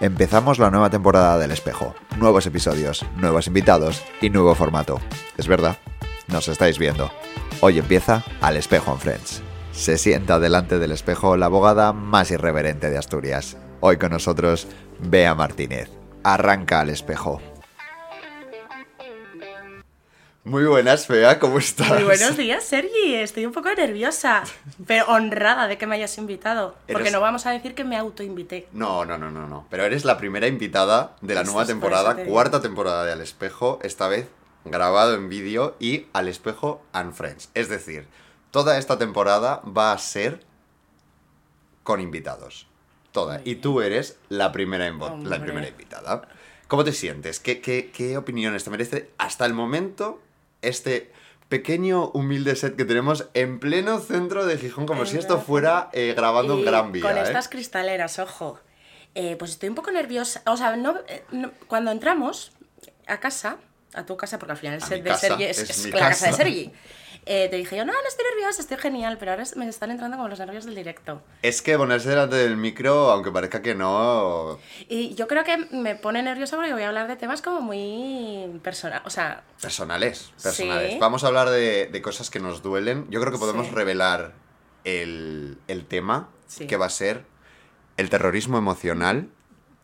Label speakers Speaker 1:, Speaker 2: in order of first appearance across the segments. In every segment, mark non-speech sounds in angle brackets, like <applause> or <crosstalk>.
Speaker 1: Empezamos la nueva temporada del espejo. Nuevos episodios, nuevos invitados y nuevo formato. Es verdad, nos estáis viendo. Hoy empieza Al Espejo en Friends. Se sienta delante del espejo la abogada más irreverente de Asturias. Hoy con nosotros, Bea Martínez. Arranca al espejo. Muy buenas, Fea, ¿cómo estás?
Speaker 2: Muy buenos días, Sergi. Estoy un poco nerviosa, pero honrada de que me hayas invitado. Porque
Speaker 1: Eres-
Speaker 2: no vamos a decir que me autoinvité.
Speaker 1: No, no, no, no, no. Pero eres la primera invitada de la
Speaker 2: Eso
Speaker 1: nueva temporada,
Speaker 2: te
Speaker 1: cuarta temporada de Al Espejo, esta vez grabado en vídeo y Al Espejo and Friends. Es decir, toda esta temporada va a ser con invitados. Toda. Y tú eres la primera, la primera invitada. ¿Cómo te sientes? ¿Qué, qué, qué opiniones te merece hasta el momento este pequeño, humilde set que tenemos en pleno centro de Gijón, como si esto fuera eh, grabando
Speaker 2: Y
Speaker 1: Gran Vía?
Speaker 2: Con
Speaker 1: ¿eh?
Speaker 2: estas cristaleras, ojo. Eh, pues estoy un poco nerviosa. O sea, no, no- cuando entramos a casa, a tu casa, porque al final el set de Sergi es,
Speaker 1: es
Speaker 2: la casa de. Sergi. Eh, te dije yo, no, no estoy nerviosa, estoy genial, pero ahora me están entrando como los nervios del directo.
Speaker 1: Es que ponerse delante del micro, aunque parezca que no.
Speaker 2: Y yo creo que me pone nerviosa porque voy a hablar de temas como muy personal. O sea,
Speaker 1: Personales, personales.
Speaker 2: Sí.
Speaker 1: Vamos a hablar de, de cosas que nos duelen. Yo creo que podemos
Speaker 2: Sí.
Speaker 1: revelar el, el tema,
Speaker 2: Sí.
Speaker 1: que va a ser el terrorismo emocional.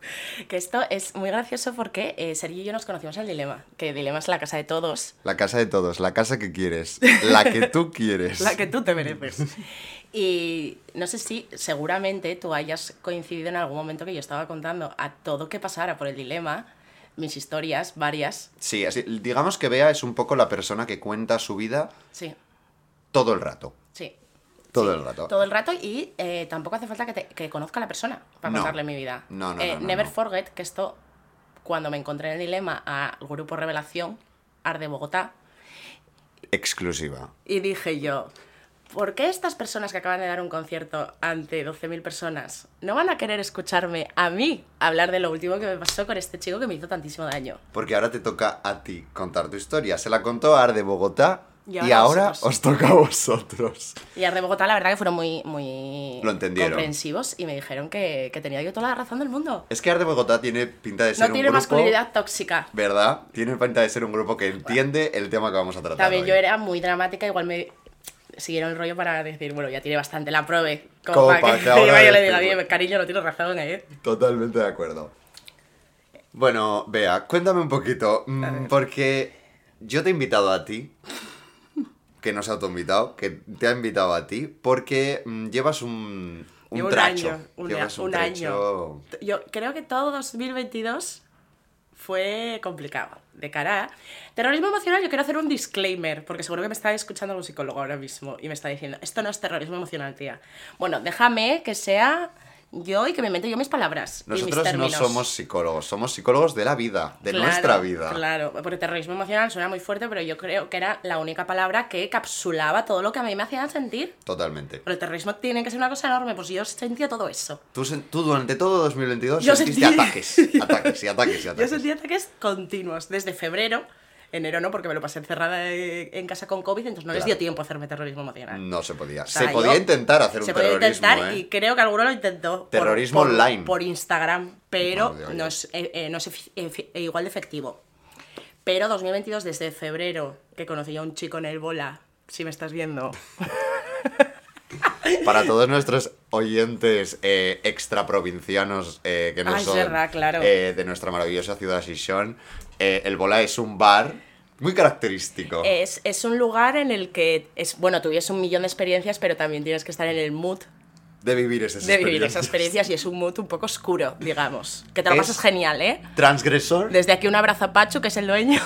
Speaker 1: <laughs>
Speaker 2: Que esto es muy gracioso porque eh, Sergio y yo nos conocimos en el Dilema, que Dilema es la casa de todos,
Speaker 1: La casa de todos, la casa que quieres, <laughs> la que tú quieres.
Speaker 2: la que tú te mereces. Y no sé si seguramente tú hayas coincidido en algún momento que yo estaba contando a todo que pasara por el Dilema, mis historias, varias,
Speaker 1: Sí, así, digamos que Bea es un poco la persona que cuenta su vida
Speaker 2: sí,
Speaker 1: todo el rato. Todo
Speaker 2: Sí,
Speaker 1: el rato.
Speaker 2: Todo el rato y eh, tampoco hace falta que, te- que conozca a la persona para
Speaker 1: No.
Speaker 2: contarle mi vida.
Speaker 1: No, no,
Speaker 2: Eh,
Speaker 1: no,
Speaker 2: never forget que esto, cuando me encontré en el dilema al grupo Revelación, Ar de Bogotá,
Speaker 1: Exclusiva.
Speaker 2: y dije yo, ¿por qué estas personas que acaban de dar un concierto ante 12.000 personas no van a querer escucharme a mí hablar de lo último que me pasó con este chico que me hizo tantísimo daño?
Speaker 1: Porque ahora te toca a ti contar tu historia. Se la contó a Ar de Bogotá y
Speaker 2: Y
Speaker 1: ahora, os toca a vosotros.
Speaker 2: Y de Bogotá la verdad que fueron muy, muy
Speaker 1: Lo entendieron.
Speaker 2: comprensivos y me dijeron que, que tenía yo toda la razón del mundo.
Speaker 1: Es que Ar de Bogotá tiene pinta de ser
Speaker 2: No
Speaker 1: un
Speaker 2: tiene
Speaker 1: grupo...
Speaker 2: masculinidad tóxica.
Speaker 1: ¿Verdad? Tiene pinta de ser un grupo que entiende el tema que vamos a tratar
Speaker 2: También
Speaker 1: hoy.
Speaker 2: yo era muy dramática, igual me siguieron el rollo para decir, bueno, ya tiene bastante la pruebe.
Speaker 1: Como
Speaker 2: Como para
Speaker 1: para
Speaker 2: que,
Speaker 1: que <laughs> ahora
Speaker 2: yo le diga,
Speaker 1: bueno.
Speaker 2: "Oye, cariño, no tienes razón, ¿eh?
Speaker 1: Totalmente de acuerdo. Bueno, Bea, cuéntame un poquito, mm,
Speaker 2: A
Speaker 1: porque yo te he invitado a ti, que no se ha autoinvitado, que te ha invitado a ti, porque mm, llevas un, un
Speaker 2: Llevo
Speaker 1: tracho.
Speaker 2: un año, un,
Speaker 1: llevas
Speaker 2: un
Speaker 1: tracho-
Speaker 2: año. Yo creo que todo 2022 fue complicado. De cara a terrorismo emocional, yo quiero hacer un disclaimer, porque seguro que me está escuchando un psicólogo ahora mismo y me está diciendo, esto no es terrorismo emocional, tía. Bueno, déjame que sea yo y que me invente yo mis palabras. y mis
Speaker 1: Nosotros no somos psicólogos, somos psicólogos de la vida, de
Speaker 2: Claro,
Speaker 1: nuestra vida.
Speaker 2: Claro, porque terrorismo emocional suena muy fuerte, pero yo creo que era la única palabra que capsulaba todo lo que a mí me hacían sentir.
Speaker 1: Totalmente.
Speaker 2: Pero el terrorismo tiene que ser una cosa enorme, pues yo sentía todo eso.
Speaker 1: Tú, tú durante todo 2022
Speaker 2: Yo
Speaker 1: sentiste
Speaker 2: sentí-
Speaker 1: ataques, ataques y ataques y <laughs>
Speaker 2: Yo
Speaker 1: ataques.
Speaker 2: sentía ataques continuos desde febrero, enero no, porque me lo pasé encerrada eh, en casa con COVID, entonces no les dio tiempo a hacerme terrorismo emocional.
Speaker 1: No se podía.
Speaker 2: O sea,
Speaker 1: se podía intentar hacer
Speaker 2: Se
Speaker 1: un
Speaker 2: podía
Speaker 1: terrorismo,
Speaker 2: intentar
Speaker 1: ¿eh?
Speaker 2: y creo que alguno lo intentó.
Speaker 1: Terrorismo
Speaker 2: por,
Speaker 1: online.
Speaker 2: Por Instagram, pero no es, eh, no es igual de efectivo. Pero 2022, desde febrero, que conocí a un chico en el bola, si me estás viendo, <laughs>
Speaker 1: Para todos nuestros oyentes eh, extraprovincianos eh, que no
Speaker 2: Ah,
Speaker 1: son
Speaker 2: claro.
Speaker 1: eh, de nuestra maravillosa ciudad Sison, eh, el Bola es un bar muy característico.
Speaker 2: es, es un lugar en el que, es bueno, tuvieses un millón de experiencias, pero también tienes que estar en el mood
Speaker 1: de vivir esas
Speaker 2: de vivir
Speaker 1: experiencias.
Speaker 2: esas experiencias y es un mood un poco oscuro, digamos. Que te lo
Speaker 1: Es-
Speaker 2: pasas genial, ¿eh?
Speaker 1: Transgresor.
Speaker 2: Desde aquí un abrazo a Pachu, que es el dueño.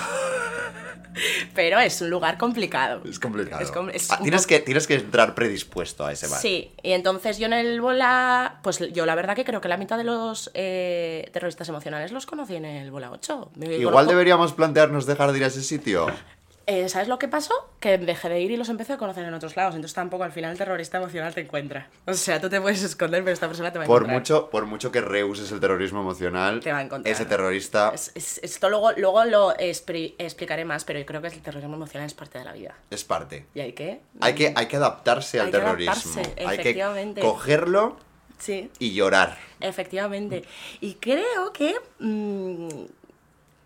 Speaker 2: <laughs> Pero es un lugar complicado.
Speaker 1: Es complicado.
Speaker 2: Es com- es
Speaker 1: Ah, tienes, que, tienes que entrar predispuesto a ese bar.
Speaker 2: Sí, y entonces yo en el bola, pues yo la verdad que creo que la mitad de los eh, terroristas emocionales los conocí en el bola 8. Me
Speaker 1: Igual
Speaker 2: conozco-
Speaker 1: deberíamos plantearnos dejar de ir a ese sitio. <laughs>
Speaker 2: Eh, ¿Sabes lo que pasó? Que dejé de ir y los empecé a conocer en otros lados. Entonces tampoco al final el terrorista emocional te encuentra. O sea, tú te puedes esconder, pero esta persona te va a
Speaker 1: Por
Speaker 2: encontrar.
Speaker 1: mucho, por mucho que rehuses el terrorismo emocional,
Speaker 2: Te va a encontrar.
Speaker 1: ese terrorista
Speaker 2: Es- es- esto luego, luego lo explicaré más, pero yo creo que el terrorismo emocional es parte de la vida.
Speaker 1: es parte.
Speaker 2: ¿Y hay que?
Speaker 1: Hay que, hay que adaptarse al
Speaker 2: que
Speaker 1: terrorismo.
Speaker 2: adaptarse,
Speaker 1: hay que cogerlo
Speaker 2: Sí.
Speaker 1: y llorar.
Speaker 2: Efectivamente. Y creo que mm,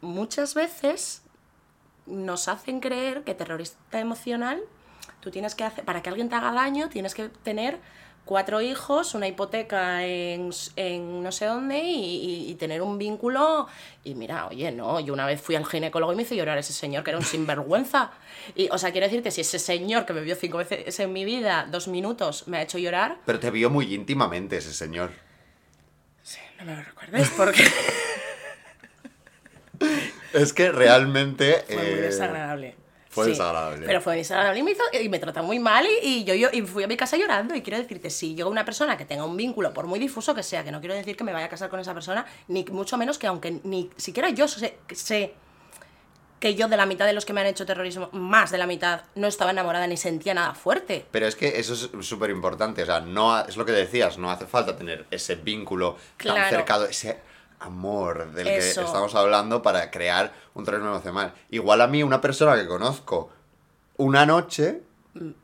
Speaker 2: muchas veces nos hacen creer que terrorista emocional, tú tienes que hacer, para que alguien te haga daño, tienes que tener cuatro hijos, una hipoteca en, en no sé dónde y, y- y tener un vínculo. Y mira, oye, no, yo una vez fui al ginecólogo y me hizo llorar ese señor que era un sinvergüenza. Y, o sea, quiero decirte, si ese señor que me vio cinco veces en mi vida, dos minutos, me ha hecho llorar,
Speaker 1: Pero te vio muy íntimamente ese señor.
Speaker 2: sí, no me lo recuerdes porque... <laughs>
Speaker 1: Es que realmente...
Speaker 2: Fue muy
Speaker 1: eh,
Speaker 2: desagradable.
Speaker 1: fue desagradable.
Speaker 2: Pero fue desagradable y me, hizo, y me trató muy mal y, y yo, yo y fui a mi casa llorando. Y quiero decirte, si yo una persona que tenga un vínculo, por muy difuso que sea, que no quiero decir que me vaya a casar con esa persona, ni mucho menos que aunque ni siquiera yo sé, sé que yo de la mitad de los que me han hecho terrorismo, más de la mitad, no estaba enamorada ni sentía nada fuerte.
Speaker 1: Pero es que eso es súper importante, o sea, no ha- es lo que decías, no hace falta tener ese vínculo tan ese amor del
Speaker 2: Eso.
Speaker 1: que estamos hablando para crear un terrorismo emocional. Igual a mí, una persona que conozco una noche,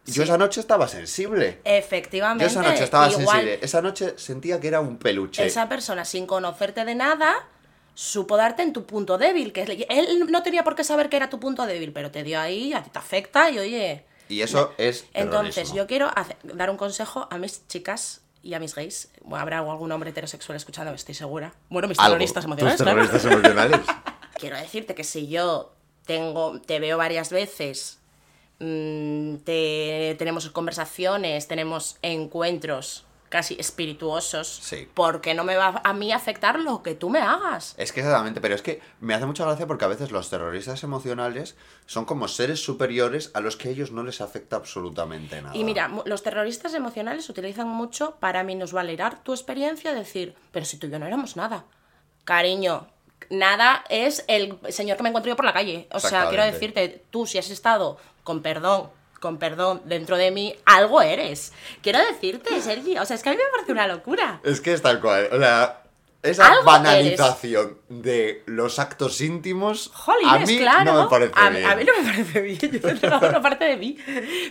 Speaker 1: yo esa noche estaba sensible.
Speaker 2: Efectivamente.
Speaker 1: Yo esa noche estaba
Speaker 2: igual
Speaker 1: sensible, esa noche sentía que era un peluche.
Speaker 2: esa persona, sin conocerte de nada, supo darte en tu punto débil. Que él no tenía por qué saber que era tu punto débil, pero te dio ahí, a ti te afecta y oye.
Speaker 1: Y eso es
Speaker 2: Entonces, yo quiero hacer- dar un consejo a mis chicas y a mis gays. Bueno, habrá algún hombre heterosexual escuchando, estoy segura. Bueno, mis
Speaker 1: Algo.
Speaker 2: terroristas
Speaker 1: Tus
Speaker 2: emocionales, claro.
Speaker 1: emocionales. <laughs>
Speaker 2: Quiero decirte que si yo tengo, te veo varias veces, mm, te, tenemos conversaciones, tenemos encuentros casi espirituosos,
Speaker 1: Sí.
Speaker 2: porque no me va a mí afectar lo que tú me hagas.
Speaker 1: Es que exactamente, pero es que me hace mucha gracia porque a veces los terroristas emocionales son como seres superiores a los que a ellos no les afecta absolutamente nada.
Speaker 2: Y mira, los terroristas emocionales utilizan mucho para minusvalorar tu experiencia, decir, pero si tú y yo no éramos nada. Cariño, nada es el señor que me encuentro yo por la calle. O sea, quiero decirte, tú si has estado, con perdón, con perdón, dentro de mí, algo eres. Quiero decirte, Sergi, o sea, es que a mí me parece una locura.
Speaker 1: Es que es tal cual. O sea, esa banalización de los actos íntimos
Speaker 2: Jolines,
Speaker 1: a mí
Speaker 2: claro.
Speaker 1: no me parece
Speaker 2: a,
Speaker 1: bien.
Speaker 2: a mí no me parece bien, yo una parte de mí.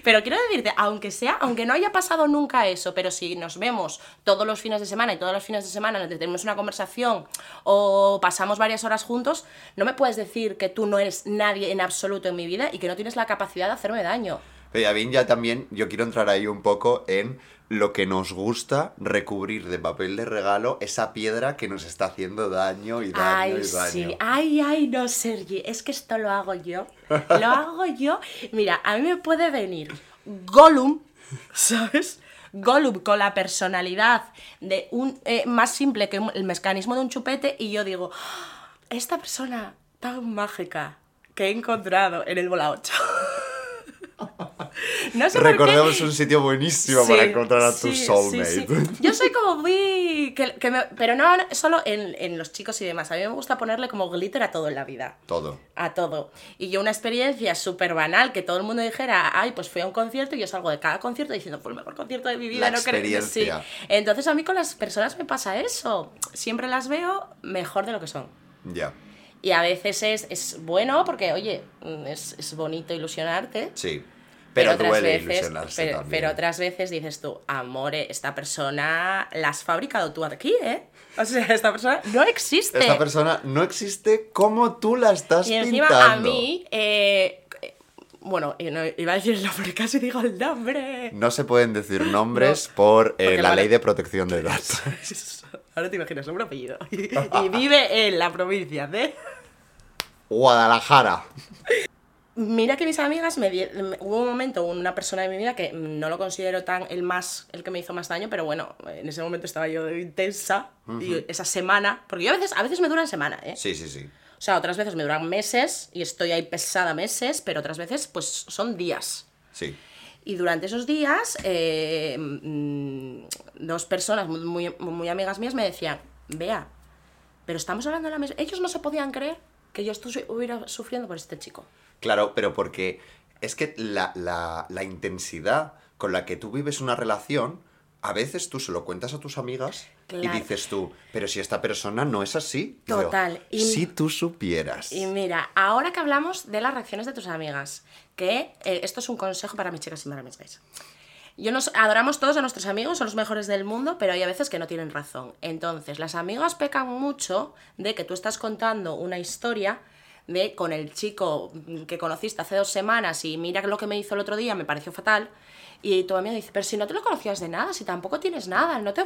Speaker 2: Pero quiero decirte, aunque sea, aunque no haya pasado nunca eso, pero si nos vemos todos los fines de semana y todos los fines de semana nos tenemos una conversación o pasamos varias horas juntos, no me puedes decir que tú no eres nadie en absoluto en mi vida y que no tienes la capacidad de hacerme daño.
Speaker 1: Pero ya bien, ya también yo quiero entrar ahí un poco en lo que nos gusta recubrir de papel de regalo esa piedra que nos está haciendo daño y daño
Speaker 2: Ay,
Speaker 1: y daño.
Speaker 2: sí, ay, ay, no, Sergi, es que esto lo hago yo. Lo <laughs> hago yo. Mira, a mí me puede venir Gollum, ¿sabes? Gollum con la personalidad de un eh, más simple que el mecanismo de un chupete y yo digo, "Ah, esta persona tan mágica que he encontrado en el Bola 8. <laughs> no sé.
Speaker 1: Recordemos un sitio buenísimo para encontrar a tu
Speaker 2: sí,
Speaker 1: soulmate.
Speaker 2: sí. Yo soy como muy... Que, que me- pero no solo en, en los chicos y demás. A mí me gusta ponerle como glitter a todo en la vida.
Speaker 1: Todo.
Speaker 2: A todo. Y yo una experiencia súper banal que todo el mundo dijera, ay, pues fui a un concierto y yo salgo de cada concierto diciendo, fue el mejor concierto de mi vida.
Speaker 1: La
Speaker 2: no creo-
Speaker 1: experiencia.
Speaker 2: Sí. Entonces a mí con las personas me pasa eso. Siempre las veo mejor de lo que son.
Speaker 1: Ya.
Speaker 2: Y a veces es, es bueno porque, oye, mm, es, es bonito ilusionarte.
Speaker 1: Sí. Pero,
Speaker 2: otras
Speaker 1: duele
Speaker 2: veces,
Speaker 1: ilusionarse
Speaker 2: pero, pero otras veces dices tú, amore, esta persona la has fabricado tú aquí, ¿eh? O sea, esta persona no existe.
Speaker 1: Esta persona no existe como tú la estás
Speaker 2: y encima
Speaker 1: pintando.
Speaker 2: a mí, eh, eh, bueno, iba a decir el nombre, <laughs> casi digo el nombre.
Speaker 1: No se pueden decir nombres por eh, la
Speaker 2: vale.
Speaker 1: ley de protección de datos. <laughs>
Speaker 2: Ahora te imaginas, nombre apellido. <laughs> Y vive en la provincia de...
Speaker 1: Guadalajara.
Speaker 2: Mira que mis amigas me di- hubo un momento, una persona de mi vida que no lo considero tan el más, el que me hizo más daño, pero bueno, en ese momento estaba yo intensa y esa semana, porque yo a veces, a veces me duran semana, ¿eh?
Speaker 1: Sí, sí, sí.
Speaker 2: O sea, otras veces me duran meses y estoy ahí pesada meses, pero otras veces pues son días.
Speaker 1: Sí.
Speaker 2: Y durante esos días, eh, mm, dos personas muy, muy, muy amigas mías me decían, vea, pero estamos hablando de la misma... Ellos no se podían creer que yo estuviera sufriendo por este chico.
Speaker 1: Claro, pero porque es que la, la- la intensidad con la que tú vives una relación, a veces tú se lo cuentas a tus amigas y dices tú, pero si esta persona no es así. Yo,
Speaker 2: Total, y-
Speaker 1: Si tú supieras.
Speaker 2: Y mira, ahora que hablamos de las reacciones de tus amigas, que eh, esto es un consejo para mis chicas y para mis gays. Yo nos adoramos todos a nuestros amigos, son los mejores del mundo, pero hay a veces que no tienen razón. Entonces, las amigas pecan mucho de que tú estás contando una historia de con el chico que conociste hace dos semanas y mira lo que me hizo el otro día, me pareció fatal. Y tu amiga dice, pero si no te lo conocías de nada, si tampoco tienes nada, no te...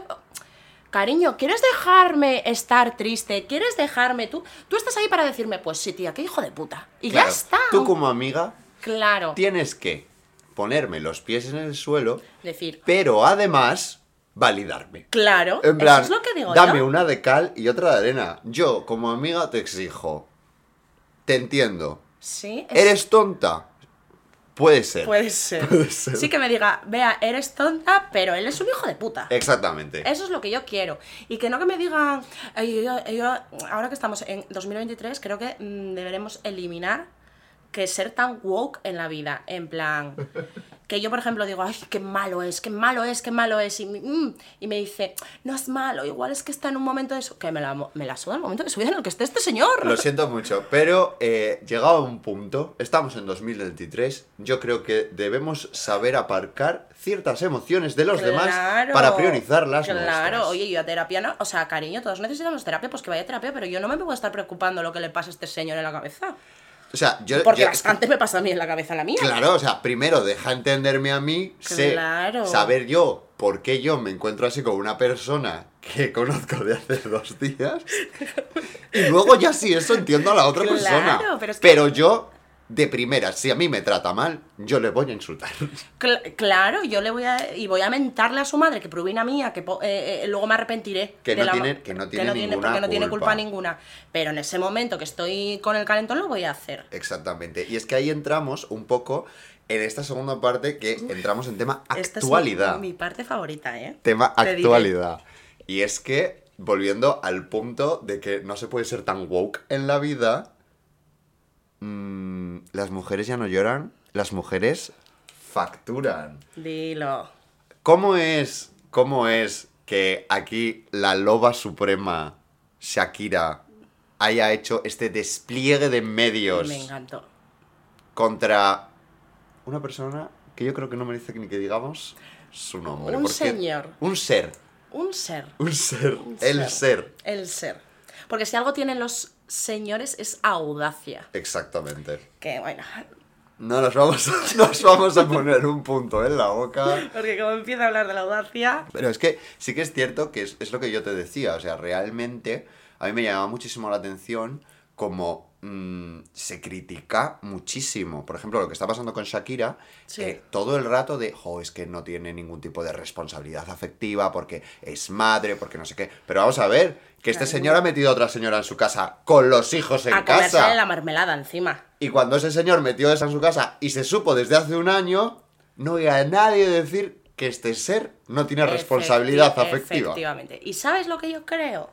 Speaker 2: Cariño, ¿quieres dejarme estar triste? ¿Quieres dejarme tú? Tú estás ahí para decirme, pues sí, tía, qué hijo de puta. Y
Speaker 1: Claro,
Speaker 2: ya está.
Speaker 1: Tú como amiga
Speaker 2: Claro.
Speaker 1: tienes que ponerme los pies en el suelo,
Speaker 2: Decir,
Speaker 1: pero además validarme.
Speaker 2: claro,
Speaker 1: En plan,
Speaker 2: eso es lo que digo
Speaker 1: dame
Speaker 2: yo.
Speaker 1: una de cal y otra de arena. Yo, como amiga, te exijo. Te entiendo.
Speaker 2: Sí, es-
Speaker 1: ¿Eres tonta? Puede ser.
Speaker 2: Puede <laughs> ser.
Speaker 1: Puede ser.
Speaker 2: Sí que me diga, vea, eres tonta, pero él es un hijo de puta.
Speaker 1: Exactamente.
Speaker 2: Eso es lo que yo quiero. Y que no que me digan, "Ay, yo- yo- ahora que estamos en 2023, creo que mm, deberemos eliminar que ser tan woke en la vida. En plan, <laughs> que yo, por ejemplo, digo, ay, qué malo es, qué malo es, qué malo es. Y, mm, y me dice, no es malo, igual es que está en un momento de su... Que me la, me la suda el momento de su vida en el que esté este señor.
Speaker 1: Lo siento <laughs> mucho, pero eh, llegado a un punto, estamos en 2023, yo creo que debemos saber aparcar ciertas emociones de los demás
Speaker 2: Claro.
Speaker 1: para priorizar las
Speaker 2: Claro,
Speaker 1: nuestras.
Speaker 2: oye, yo a terapia no. O sea, cariño, todos necesitamos terapia, pues que vaya a terapia, pero yo no me puedo estar preocupando lo que le pasa a este señor en la cabeza.
Speaker 1: O sea, yo...
Speaker 2: Porque
Speaker 1: yo-
Speaker 2: bastante me pasa a mí en la cabeza la mía.
Speaker 1: Claro, o sea, primero deja entenderme a mí, sé
Speaker 2: Claro.
Speaker 1: saber yo por qué yo me encuentro así con una persona que conozco de hace <laughs> dos días. Y luego ya sí, eso entiendo a la otra
Speaker 2: Claro,
Speaker 1: persona.
Speaker 2: pero es que-
Speaker 1: yo, de primera, si a mí me trata mal, yo le voy a insultar.
Speaker 2: Cl- claro, yo le voy a. Y voy a mentarle a su madre, que provina mía, que eh, eh, luego me arrepentiré.
Speaker 1: Que no
Speaker 2: la
Speaker 1: tiene- que no tiene ninguna
Speaker 2: porque no tiene culpa
Speaker 1: culpa.
Speaker 2: ninguna. Pero en ese momento que estoy con el calentón lo voy a hacer.
Speaker 1: Exactamente. Y es que ahí entramos un poco en esta segunda parte que entramos en tema
Speaker 2: Esta es
Speaker 1: actualidad.
Speaker 2: mi, mi parte favorita, ¿eh?
Speaker 1: Tema
Speaker 2: Te
Speaker 1: actualidad. Y es que, volviendo al punto de que no se puede ser tan woke en la vida, mm, las mujeres ya no lloran, las mujeres facturan.
Speaker 2: Dilo.
Speaker 1: ¿Cómo es, cómo es que aquí la loba suprema, Shakira, haya hecho este despliegue de medios
Speaker 2: Me encantó.
Speaker 1: contra una persona que yo creo que no merece ni que digamos su nombre?
Speaker 2: Un señor.
Speaker 1: Un ser.
Speaker 2: Un ser.
Speaker 1: Un ser.
Speaker 2: Un
Speaker 1: el ser.
Speaker 2: El ser. Porque si algo tienen los señores es audacia.
Speaker 1: Exactamente.
Speaker 2: Que bueno.
Speaker 1: No nos vamos, a, <laughs> nos vamos a poner un punto en la boca.
Speaker 2: Porque como empieza a hablar de la audacia.
Speaker 1: Pero es que sí que es cierto que es, es lo que yo te decía. O sea, realmente a mí me llama muchísimo la atención como mm, se critica muchísimo. Por ejemplo, lo que está pasando con Shakira,
Speaker 2: Sí.
Speaker 1: eh, todo el rato de, jo, es que no tiene ningún tipo de responsabilidad afectiva porque es madre, porque no sé qué. Pero vamos a ver, que este señor ha metido a otra señora en su casa con los hijos en
Speaker 2: a
Speaker 1: casa.
Speaker 2: la mermelada encima.
Speaker 1: Y cuando ese señor metió esa en su casa y se supo desde hace un año, no oiga a nadie decir que este ser no tiene responsabilidad
Speaker 2: Efecti-
Speaker 1: afectiva.
Speaker 2: Efectivamente. ¿Y sabes lo que yo creo?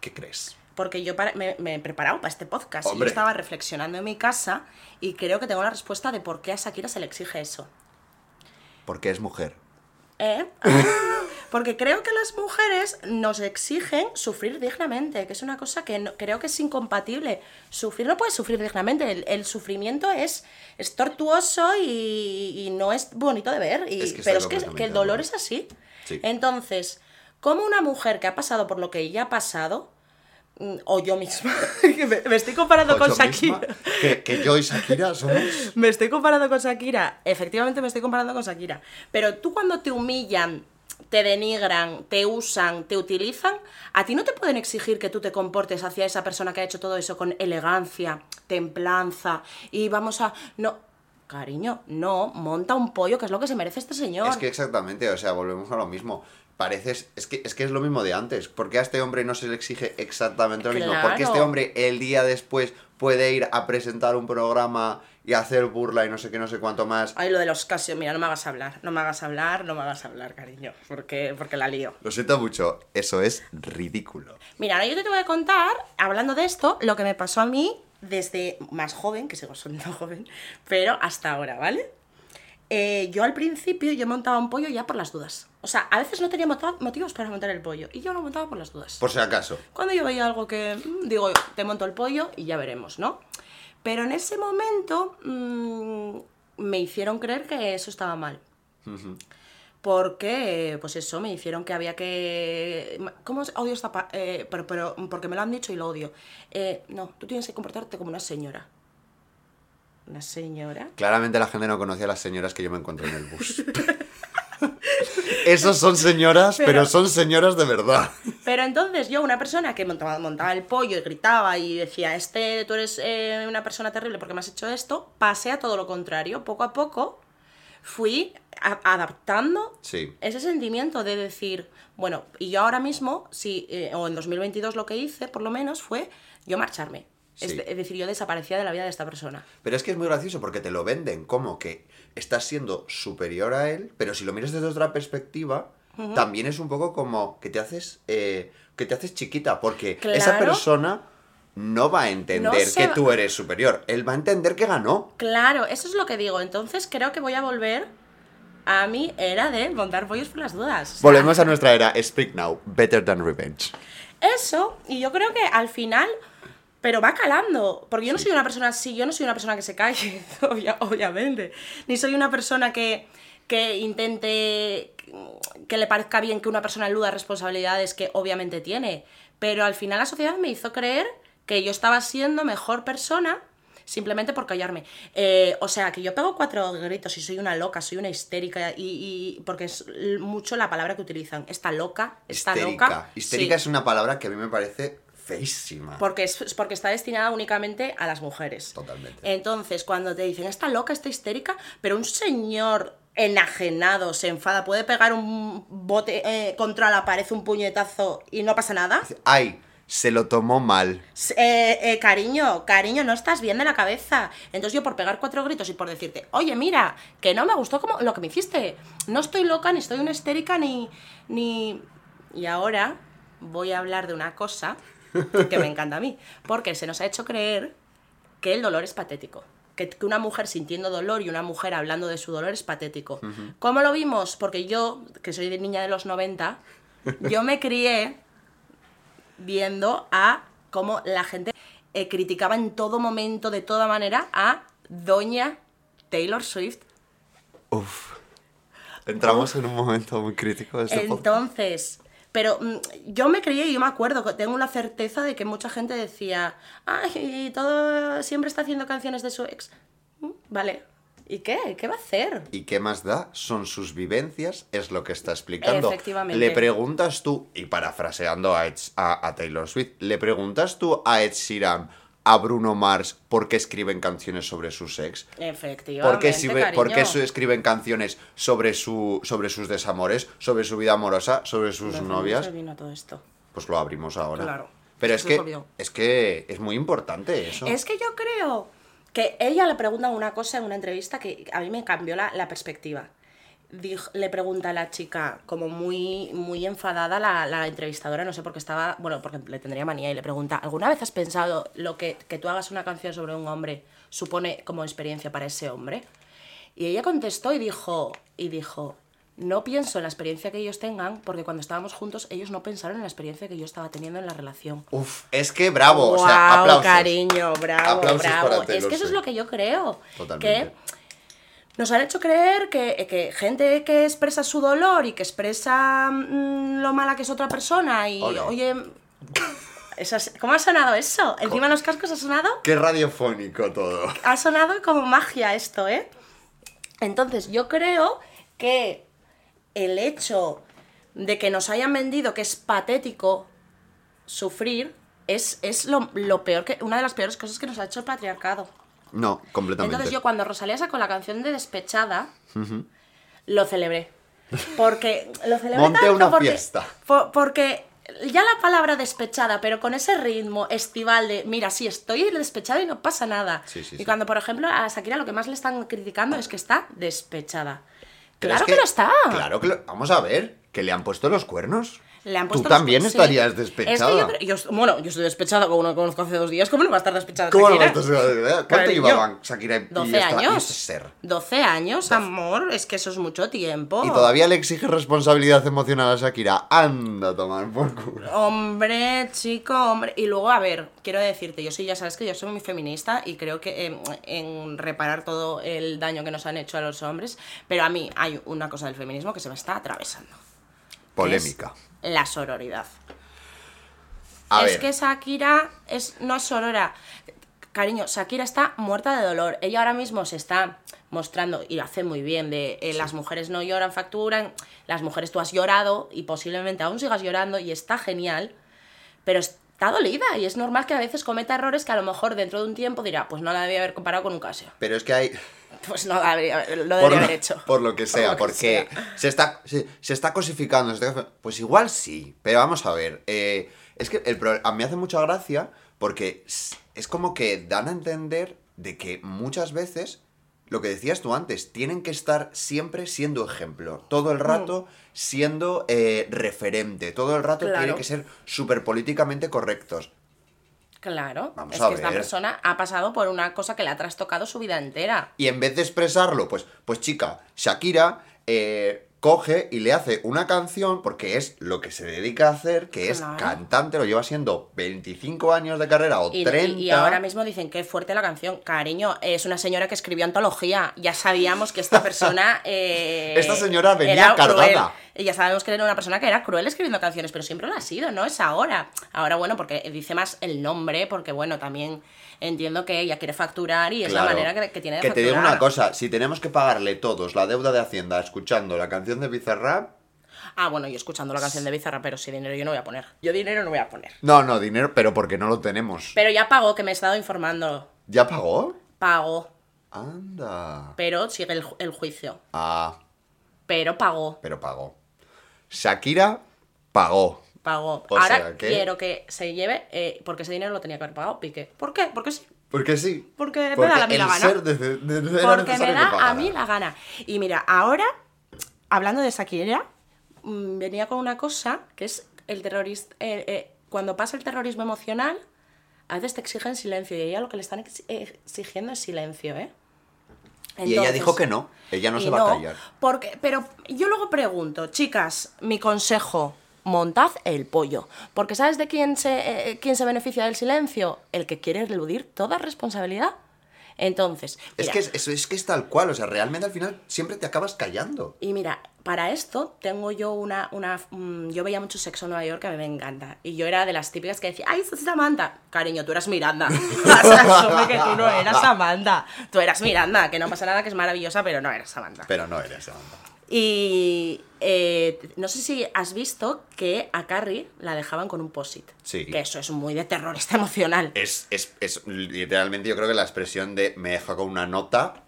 Speaker 1: ¿Qué crees?
Speaker 2: Porque yo para- me, me he preparado para este podcast y yo estaba reflexionando en mi casa y creo que tengo la respuesta de por qué a Shakira se le exige eso.
Speaker 1: Porque es mujer.
Speaker 2: ¿Eh? <laughs> Porque creo que las mujeres nos exigen sufrir dignamente, que es una cosa que no- creo que es incompatible. Sufrir no puedes sufrir dignamente, el, el sufrimiento es, es tortuoso y, y no es bonito de ver. y-
Speaker 1: Es que
Speaker 2: pero es que, el dolor es así.
Speaker 1: Sí.
Speaker 2: Entonces, como una mujer que ha pasado por lo que ella ha pasado, o yo misma, <laughs> me, estoy comparando
Speaker 1: O
Speaker 2: con
Speaker 1: misma,
Speaker 2: Shakira.
Speaker 1: que, que yo y Shakira somos... <laughs>
Speaker 2: Me estoy comparando con Shakira. Efectivamente me estoy comparando con Shakira. Pero tú cuando te humillan, te denigran, te usan, te utilizan, a ti no te pueden exigir que tú te comportes hacia esa persona que ha hecho todo eso con elegancia, templanza y vamos a... No, cariño, no, monta un pollo, que es lo que se merece este señor.
Speaker 1: Es que exactamente, o sea, volvemos a lo mismo. Pareces, es que, es que es lo mismo de antes. ¿Por qué a este hombre no se le exige exactamente lo mismo? ¿Por qué este hombre el día después puede ir a presentar un programa y hacer burla y no sé qué, no sé cuánto más?
Speaker 2: Ay, lo de los Casio, mira, no me hagas hablar, no me hagas hablar, no me hagas hablar, cariño, porque, porque la lío.
Speaker 1: Lo siento mucho, eso es ridículo.
Speaker 2: Mira, ahora yo te tengo que contar, hablando de esto, lo que me pasó a mí desde más joven, que sigo siendo <laughs> joven, pero hasta ahora, ¿vale? Eh, yo al principio yo montaba un pollo ya por las dudas. O sea, a veces no tenía motivos para montar el pollo y yo lo montaba por las dudas.
Speaker 1: Por si acaso.
Speaker 2: Cuando yo veía algo que mm, digo, te monto el pollo y ya veremos, ¿no? Pero en ese momento mm, me hicieron creer que eso estaba mal. porque, pues eso, me hicieron que había que... ¿Cómo es? odio esta... pa- eh, pero, pero porque me lo han dicho y lo odio. Eh, no, tú tienes que comportarte como una señora. ¿Una señora?
Speaker 1: Claramente la gente no conocía a las señoras que yo me encontré en el bus. <laughs> Esos son señoras, pero,
Speaker 2: Pero-
Speaker 1: son señoras de verdad.
Speaker 2: Pero entonces yo, una persona que montaba, montaba el pollo y gritaba y decía, este, tú eres eh, una persona terrible porque me has hecho esto, pasé a todo lo contrario. Poco a poco fui a- adaptando
Speaker 1: Sí.
Speaker 2: ese sentimiento de decir, bueno, y yo ahora mismo, sí, eh, o en 2022 lo que hice, por lo menos, fue yo marcharme. Es,
Speaker 1: Sí.
Speaker 2: de- es decir, yo desaparecía de la vida de esta persona.
Speaker 1: Pero es que es muy gracioso porque te lo venden como que estás siendo superior a él, pero si lo miras desde otra perspectiva, también es un poco como que te haces, eh, que te haces chiquita, porque esa persona no va a entender
Speaker 2: No
Speaker 1: que
Speaker 2: va-
Speaker 1: tú eres superior, él va a entender que ganó.
Speaker 2: Claro, eso es lo que digo. Entonces creo que voy a volver a mi era de montar pollos por las dudas. O sea,
Speaker 1: Volvemos a nuestra era Speak Now, Better Than Revenge.
Speaker 2: Eso, y yo creo que al final, pero va calando, porque yo no soy una persona así, yo no soy una persona que se calle, <laughs> obvia- obviamente, ni soy una persona que, que intente que le parezca bien que una persona eluda responsabilidades que obviamente tiene, pero al final la sociedad me hizo creer que yo estaba siendo mejor persona simplemente por callarme. Eh, o sea, que yo pego cuatro gritos y soy una loca, soy una histérica, y, y- porque es mucho la palabra que utilizan. Está loca, está
Speaker 1: Histérica.
Speaker 2: loca.
Speaker 1: Histérica
Speaker 2: Sí.
Speaker 1: es una palabra que a mí me parece feísima.
Speaker 2: Porque, es, porque está destinada únicamente a las mujeres.
Speaker 1: Totalmente.
Speaker 2: Entonces, cuando te dicen, está loca, está histérica, pero un señor enajenado se enfada, puede pegar un bote eh, contra la pared, un puñetazo y no pasa nada.
Speaker 1: Ay, se lo tomó mal.
Speaker 2: Eh, eh, cariño, cariño, no estás bien de la cabeza. Entonces yo por pegar cuatro gritos y por decirte, oye, mira, que no me gustó como lo que me hiciste. No estoy loca, ni estoy una histérica, ni... ni... Y ahora voy a hablar de una cosa que me encanta a mí. Porque se nos ha hecho creer que el dolor es patético. Que, que una mujer sintiendo dolor y una mujer hablando de su dolor es patético. ¿Cómo lo vimos? Porque yo, que soy de niña de los 90, yo me crié viendo a cómo la gente eh, criticaba en todo momento, de toda manera, a Doña Taylor Swift.
Speaker 1: Uf. Entramos en un momento muy crítico de este podcast.
Speaker 2: Pero mm, yo me creía y yo me acuerdo, tengo la certeza de que mucha gente decía, ay, todo siempre está haciendo canciones de su ex. Mm, Vale, ¿y qué? ¿Qué va a hacer?
Speaker 1: ¿Y qué más da? Son sus vivencias, es lo que está explicando.
Speaker 2: Efectivamente.
Speaker 1: Le preguntas tú, y parafraseando a, Ed- a, a Taylor Swift, le preguntas tú a Ed Sheeran, a Bruno Mars, por qué escriben canciones sobre sus ex.
Speaker 2: Efectivamente,
Speaker 1: ¿Por qué, escribe- por qué
Speaker 2: cariño.
Speaker 1: su- escriben canciones sobre, su, sobre sus desamores, sobre su vida amorosa, sobre sus
Speaker 2: ¿De dónde
Speaker 1: novias?
Speaker 2: vino todo esto?
Speaker 1: Pues lo abrimos ahora.
Speaker 2: Claro.
Speaker 1: Pero es que,
Speaker 2: olvidó.
Speaker 1: es que es muy importante eso.
Speaker 2: Es que yo creo que ella le pregunta una cosa en una entrevista que a mí me cambió la, la perspectiva. Dijo- le pregunta a la chica, como muy, muy enfadada, la, la entrevistadora, no sé por qué estaba, bueno, porque le tendría manía, y le pregunta, ¿alguna vez has pensado lo que, que tú hagas una canción sobre un hombre supone como experiencia para ese hombre? Y ella contestó y dijo, y dijo, no pienso en la experiencia que ellos tengan, porque cuando estábamos juntos ellos no pensaron en la experiencia que yo estaba teniendo en la relación.
Speaker 1: Uf, es que bravo, o sea, aplausos.
Speaker 2: cariño, bravo,
Speaker 1: Aplausos
Speaker 2: bravo.
Speaker 1: para
Speaker 2: Es que eso es lo que yo creo.
Speaker 1: Totalmente.
Speaker 2: Que nos han hecho creer que, que gente que expresa su dolor y que expresa mm, lo mala que es otra persona y,
Speaker 1: Ole.
Speaker 2: oye, eso es- ¿cómo ha sonado eso? Encima de los cascos ha sonado,
Speaker 1: Qué radiofónico todo.
Speaker 2: ha sonado como magia esto, ¿eh? Entonces, yo creo que el hecho de que nos hayan vendido que es patético sufrir es, es lo, lo peor que, una de las peores cosas que nos ha hecho el patriarcado.
Speaker 1: No, completamente.
Speaker 2: Entonces yo cuando Rosalía sacó la canción de Despechada, lo celebré. Porque lo celebré
Speaker 1: Monté
Speaker 2: tanto
Speaker 1: una
Speaker 2: porque,
Speaker 1: fiesta.
Speaker 2: po- porque ya la palabra despechada, pero con ese ritmo estival de, mira, sí, estoy despechada y no pasa nada.
Speaker 1: Sí, sí,
Speaker 2: y
Speaker 1: sí.
Speaker 2: cuando, por ejemplo, a Shakira lo que más le están criticando es que está despechada.
Speaker 1: Pero
Speaker 2: claro
Speaker 1: es
Speaker 2: que, lo está.
Speaker 1: Claro que lo... Vamos a ver, que le han puesto los cuernos.
Speaker 2: Le han
Speaker 1: Tú
Speaker 2: puesto los-
Speaker 1: también
Speaker 2: sí.
Speaker 1: estarías
Speaker 2: Es que
Speaker 1: despechada.
Speaker 2: yo, yo- bueno, yo estoy despechada como uno que conozco hace dos días. ¿Cómo no va a estar despechada?
Speaker 1: ¿Cómo no vas a saber? ¿Cuánto llevaban Shakira y,
Speaker 2: 12
Speaker 1: esta- y
Speaker 2: años.
Speaker 1: este ser?
Speaker 2: 12 años, amor. Es que eso es mucho tiempo.
Speaker 1: Y todavía le exige responsabilidad emocional a Shakira. Anda a tomar por culo.
Speaker 2: Hombre, chico, hombre. Y luego, a ver, quiero decirte, yo sí, ya sabes que yo soy muy feminista y creo que en, en reparar todo el daño que nos han hecho a los hombres, pero a mí hay una cosa del feminismo que se me está atravesando.
Speaker 1: Polémica.
Speaker 2: La sororidad.
Speaker 1: A
Speaker 2: es
Speaker 1: ver,
Speaker 2: que Shakira es, no es sorora. Cariño, Shakira está muerta de dolor. Ella ahora mismo se está mostrando, y lo hace muy bien, de eh, las mujeres no lloran, facturan, las mujeres tú has llorado y posiblemente aún sigas llorando y está genial, pero está dolida y es normal que a veces cometa errores que a lo mejor dentro de un tiempo dirá, pues no la debía haber comparado con un casio.
Speaker 1: pero es que hay...
Speaker 2: Pues no lo debería haber hecho.
Speaker 1: por lo que sea,
Speaker 2: lo que
Speaker 1: porque
Speaker 2: sea.
Speaker 1: Se, está, se, se está cosificando. se está- pues igual sí, pero vamos a ver. eh, es que el a mí hace mucha gracia porque es como que dan a entender de que muchas veces, lo que decías tú antes, tienen que estar siempre siendo ejemplo. Todo el rato siendo eh, referente. Todo el rato
Speaker 2: Claro.
Speaker 1: tienen que ser súper políticamente correctos.
Speaker 2: Claro,
Speaker 1: Vamos
Speaker 2: es
Speaker 1: a
Speaker 2: que esta persona ha pasado por una cosa que le ha trastocado su vida entera.
Speaker 1: Y en vez de expresarlo, pues, pues chica, Shakira eh, coge y le hace una canción porque es lo que se dedica a hacer, que es cantante, lo lleva siendo 25 años de carrera o
Speaker 2: Y,
Speaker 1: 30.
Speaker 2: y- y ahora mismo dicen que fuerte la canción. Cariño, es una señora que escribió antología. Ya sabíamos que esta persona. <laughs> eh,
Speaker 1: Esta señora venía cargada.
Speaker 2: cruel. Y ya sabemos que era una persona que era cruel escribiendo canciones, pero siempre lo ha sido, no es ahora. Ahora, bueno, porque dice más el nombre, porque bueno, también entiendo que ella quiere facturar y es la manera que, que tiene de
Speaker 1: Que te
Speaker 2: facturar.
Speaker 1: digo una cosa, si tenemos que pagarle todos la deuda de Hacienda escuchando la canción de Bizarrap,
Speaker 2: Ah, bueno, yo escuchando la canción de Bizarra, pero si dinero yo no voy a poner. Yo dinero no voy a poner.
Speaker 1: no, no, dinero, pero porque no lo tenemos.
Speaker 2: Pero ya pagó, que me he estado informando.
Speaker 1: ¿Ya pagó?
Speaker 2: Pagó,
Speaker 1: Anda.
Speaker 2: pero sigue el, ju- el juicio.
Speaker 1: Ah,
Speaker 2: Pero pagó.
Speaker 1: pero pagó. Shakira pagó.
Speaker 2: Pagó.
Speaker 1: O
Speaker 2: Ahora
Speaker 1: sea que-
Speaker 2: quiero que se lleve, eh, porque ese dinero lo tenía que haber pagado Piqué. ¿Por qué? Porque sí.
Speaker 1: Porque sí.
Speaker 2: Porque me da a mí la gana. Porque me da a mí la gana. Y mira, ahora, hablando de Shakira, mm, venía con una cosa que es el terrorista. eh, eh, cuando pasa el terrorismo emocional, a veces te exigen silencio. Y ella lo que le están eh, exigiendo es silencio, ¿eh?
Speaker 1: Y ella dijo que no, ella no se va a callar.
Speaker 2: Porque, pero yo luego pregunto, chicas, mi consejo, montad el pollo. Porque ¿sabes de quién se, eh, quién se beneficia del silencio? El que quiere eludir toda responsabilidad. Entonces,
Speaker 1: Es que es, eso es que es tal cual, o sea, realmente al final siempre te acabas callando.
Speaker 2: y mira, para esto tengo yo una, una mm, yo veía mucho sexo en Nueva York que a mí me encanta. Y yo era de las típicas que decía, ay, esa es Samantha. Cariño, tú eras Miranda. <laughs> O sea, que tú no eras Samantha. Tú eras Miranda, que no pasa nada, que es maravillosa, pero no eras Samantha.
Speaker 1: Pero no eres Amanda.
Speaker 2: Y eh, no sé si has visto que a Carrie la dejaban con un posit.
Speaker 1: Sí.
Speaker 2: Que eso es muy de terrorista <laughs> emocional.
Speaker 1: Es, es, es literalmente yo creo que la expresión de me deja con una nota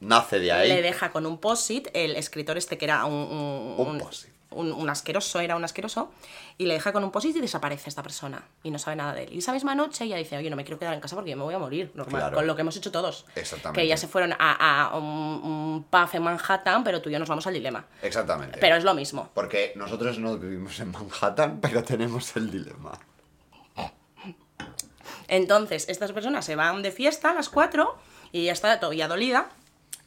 Speaker 1: nace de ahí.
Speaker 2: Le deja con un posit, el escritor este que era un, un,
Speaker 1: Un posit.
Speaker 2: Un- un asqueroso, era un asqueroso, y le deja con un posit y desaparece esta persona. Y no sabe nada de él. Y esa misma noche ella dice, oye, no me quiero quedar en casa porque yo me voy a morir, normal.
Speaker 1: Claro.
Speaker 2: Con lo que hemos hecho todos.
Speaker 1: Exactamente.
Speaker 2: Que ellas se fueron a, a un, un pub en Manhattan, pero tú y yo nos vamos al dilema.
Speaker 1: Exactamente.
Speaker 2: Pero es lo mismo.
Speaker 1: Porque nosotros no vivimos en Manhattan, pero tenemos el dilema.
Speaker 2: Entonces, estas personas se van de fiesta a las 4 y ya está todavía dolida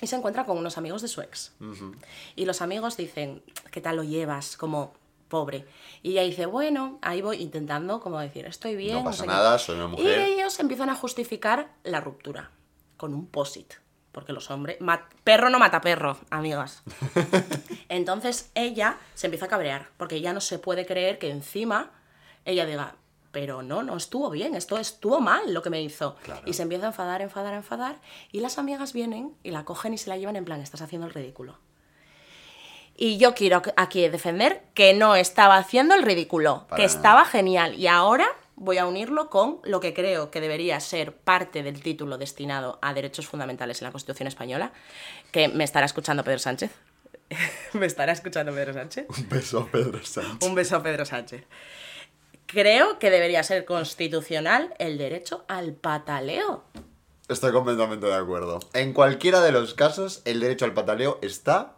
Speaker 2: y se encuentra con unos amigos de su ex. Y los amigos dicen, ¿qué tal lo llevas? Como pobre. Y ella dice, bueno, ahí voy intentando como decir, estoy bien.
Speaker 1: No pasa
Speaker 2: sé qué".
Speaker 1: nada, soy una mujer.
Speaker 2: Y ellos empiezan a justificar la ruptura con un posit. Porque los hombres... perro no mata perro, amigas. <laughs> Entonces ella se empieza a cabrear, porque ella no se puede creer que encima ella diga, pero no, no estuvo bien, esto estuvo mal lo que me hizo.
Speaker 1: Claro.
Speaker 2: Y se empieza a enfadar, enfadar, enfadar, y las amigas vienen y la cogen y se la llevan en plan, estás haciendo el ridículo. Y yo quiero aquí defender que no estaba haciendo el ridículo,
Speaker 1: Para
Speaker 2: que estaba genial. Y ahora voy a unirlo con lo que creo que debería ser parte del título destinado a derechos fundamentales en la Constitución española, que me estará escuchando Pedro Sánchez. <laughs> me estará escuchando Pedro Sánchez.
Speaker 1: Un beso a Pedro Sánchez.
Speaker 2: Un beso a Pedro Sánchez. Creo que debería ser constitucional el derecho al pataleo.
Speaker 1: Estoy completamente de acuerdo. En cualquiera de los casos, el derecho al pataleo está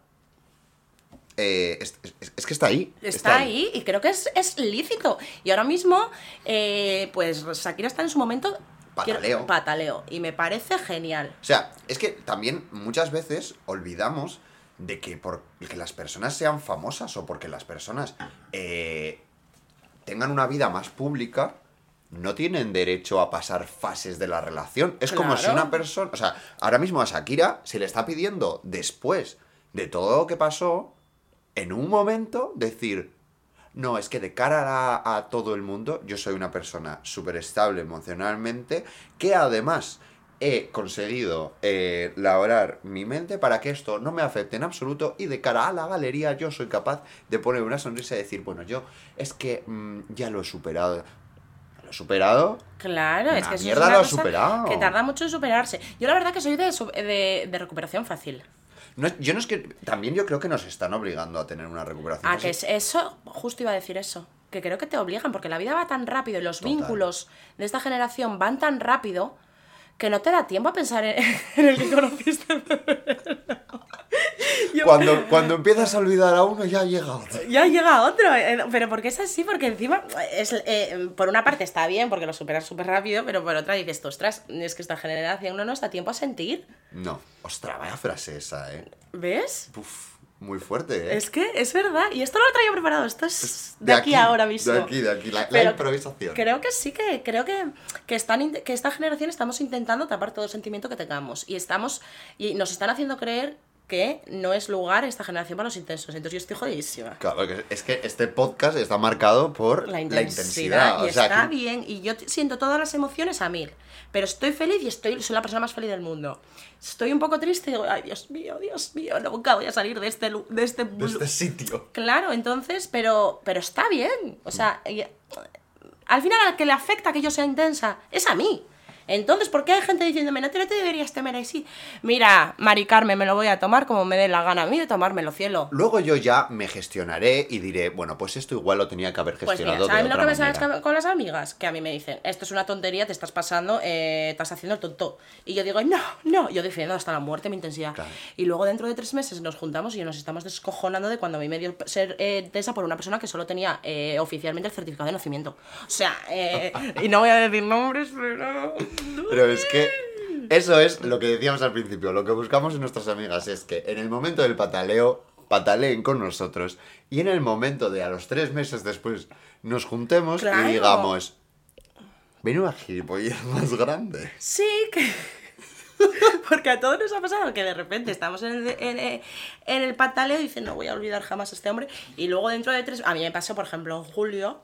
Speaker 1: eh, es, es- es que está ahí.
Speaker 2: Está, ahí y creo que es, es lícito. Y ahora mismo, eh, pues Shakira está en su momento... quiero-
Speaker 1: Pataleo.
Speaker 2: pataleo. Y me parece genial.
Speaker 1: O sea, es que también muchas veces olvidamos de que porque las personas sean famosas o porque las personas eh, tengan una vida más pública, no tienen derecho a pasar fases de la relación. Es como si una persona... O sea, ahora mismo a Shakira se le está pidiendo, después de todo lo que pasó, en un momento decir... No, es que de cara a, a todo el mundo, yo soy una persona súper estable emocionalmente, que además he conseguido eh, labrar mi mente para que esto no me afecte en absoluto y de cara a la galería yo soy capaz de poner una sonrisa y decir, bueno, yo es que mm, ya lo he superado. Lo he superado.
Speaker 2: Claro, es que
Speaker 1: mierda
Speaker 2: es una
Speaker 1: lo ha
Speaker 2: cosa
Speaker 1: superado.
Speaker 2: que tarda mucho en superarse. Yo la verdad que soy de, su- de, de recuperación fácil.
Speaker 1: No yo no es que... También yo creo que nos están obligando a tener una recuperación.
Speaker 2: A
Speaker 1: fácil.
Speaker 2: que es eso, justo iba a decir eso, que creo que te obligan, porque la vida va tan rápido y los
Speaker 1: Total.
Speaker 2: vínculos de esta generación van tan rápido que no te da tiempo a pensar en, <laughs> en el que conociste. <laughs> Yo-
Speaker 1: Cuando, cuando empiezas a olvidar a uno ya llega otro.
Speaker 2: Ya llega otro, eh, pero porque es así, porque encima, es, eh, por una parte está bien, porque lo superas súper rápido, pero por otra dices, ostras, es que esta generación no nos da tiempo a sentir,
Speaker 1: No, ostras, vaya frase esa, ¿eh?
Speaker 2: ¿ves?
Speaker 1: Uf, muy fuerte, ¿eh?
Speaker 2: Es que es verdad, y esto no lo traía preparado, esto es de, aquí, ahora mismo.
Speaker 1: De aquí, de aquí, la, improvisación.
Speaker 2: Creo que sí, que creo que, que, están, que esta generación estamos intentando tapar todo sentimiento que tengamos, y estamos y nos están haciendo creer que no es lugar esta generación para los intensos, entonces yo estoy jodidísima.
Speaker 1: Claro, es que este podcast está marcado por
Speaker 2: La intensidad, y
Speaker 1: o sea,
Speaker 2: está bien, y yo siento todas las emociones a mil, pero estoy feliz y estoy, soy la persona más feliz del mundo. Estoy un poco triste y digo, ay, Dios mío, Dios mío, nunca voy a salir de este, de este,
Speaker 1: de este sitio.
Speaker 2: Claro, entonces, pero, pero está bien. O sea, al final al que le afecta que yo sea intensa es a mí. Entonces, ¿por qué hay gente diciéndome, no te, no te deberías temer así? Mira, Mari Carmen, me lo voy a tomar como me dé la gana a mí de tomármelo, cielo.
Speaker 1: Luego yo ya me gestionaré y diré, bueno, pues esto igual lo tenía que haber
Speaker 2: Pues mira,
Speaker 1: gestionado
Speaker 2: ¿sabes
Speaker 1: de
Speaker 2: lo que me sabes
Speaker 1: manera.
Speaker 2: con- las amigas? Que a mí me dicen, esto es una tontería, te estás pasando, eh, estás haciendo el tonto. Y yo digo, no, no, yo defiendo hasta la muerte mi intensidad.
Speaker 1: Claro.
Speaker 2: Y luego dentro de tres meses nos juntamos y nos estamos descojonando de cuando a mí me dio ser eh, tensa por una persona que solo tenía eh, oficialmente el certificado de nacimiento. O sea, eh, <laughs> y no voy a decir nombres, pero...
Speaker 1: Pero es que eso es lo que decíamos al principio. Lo que buscamos en nuestras amigas es que en el momento del pataleo, pataleen con nosotros. Y en el momento de a los tres meses después nos juntemos
Speaker 2: Claro.
Speaker 1: y digamos, ven una gilipollez más grande.
Speaker 2: Sí, que... <laughs> Porque a todos nos ha pasado que de repente estamos en el, en, eh, en el pataleo y dicen, no voy a olvidar jamás a este hombre. Y luego dentro de tres... A mí me pasó, por ejemplo, en julio.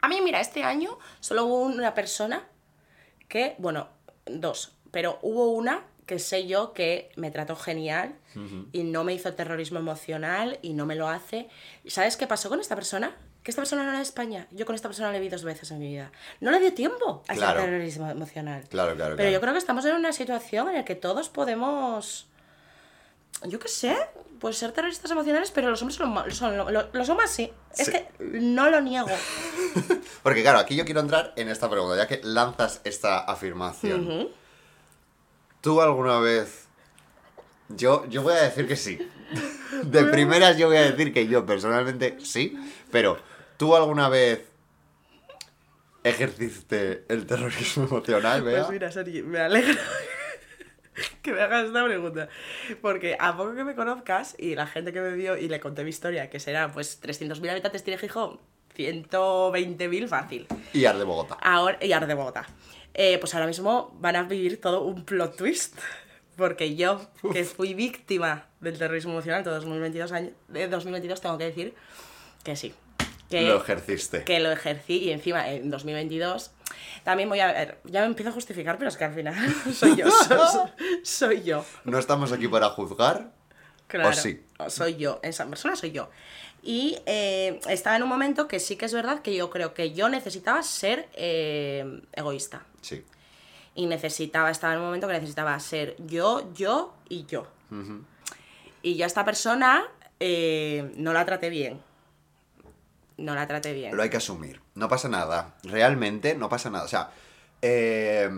Speaker 2: A mí, mira, este año solo hubo una persona que, bueno, dos, pero hubo una que sé yo que me trató genial y no me hizo terrorismo emocional y no me lo hace. ¿Y ¿Sabes qué pasó con esta persona? Que esta persona no era de España. Yo con esta persona le vi dos veces en mi vida. No le dio tiempo a
Speaker 1: Claro.
Speaker 2: hacer terrorismo emocional.
Speaker 1: Claro, claro,
Speaker 2: Pero yo creo que estamos en una situación en la que todos podemos. Yo qué sé, pues ser terroristas emocionales, pero los hombres son, son, lo, lo- los hombres sí. Es
Speaker 1: Sí.
Speaker 2: que no lo niego. <laughs>
Speaker 1: Porque claro, aquí yo quiero entrar en esta pregunta, ya que lanzas esta afirmación. ¿Tú alguna vez... Yo, yo voy a decir que sí. <laughs> De primeras yo voy a decir que yo personalmente sí, pero ¿tú alguna vez ejerciste el terrorismo emocional, Bea?
Speaker 2: Pues mira, Sergi, me alegra <laughs> que me hagas esta pregunta. Porque a poco que me conozcas y la gente que me vio y le conté mi historia, que será pues 300.000 habitantes tiene Gijón, 120.000 fácil.
Speaker 1: Y Ar de Bogotá.
Speaker 2: Ahora, y ahora de Bogotá. Eh, pues ahora mismo van a vivir todo un plot twist. Porque yo, que fui víctima del terrorismo emocional todo 2022, año, de 2022, tengo que decir que sí. Que,
Speaker 1: Lo ejerciste.
Speaker 2: que lo ejercí y encima en 2022 también voy a ver, ya me empiezo a justificar, pero es que al final <laughs> soy yo, <laughs> soy, soy yo.
Speaker 1: No estamos aquí para juzgar.
Speaker 2: Claro,
Speaker 1: ¿O sí?
Speaker 2: soy yo, esa persona soy yo. Y eh, estaba en un momento que sí que es verdad que yo creo que yo necesitaba ser eh, egoísta.
Speaker 1: Sí.
Speaker 2: Y necesitaba, estaba en un momento que necesitaba ser yo, yo y yo. Y yo a esta persona eh, no la traté bien. No la traté bien.
Speaker 1: Lo hay que asumir. No pasa nada. Realmente no pasa nada. O sea, eh,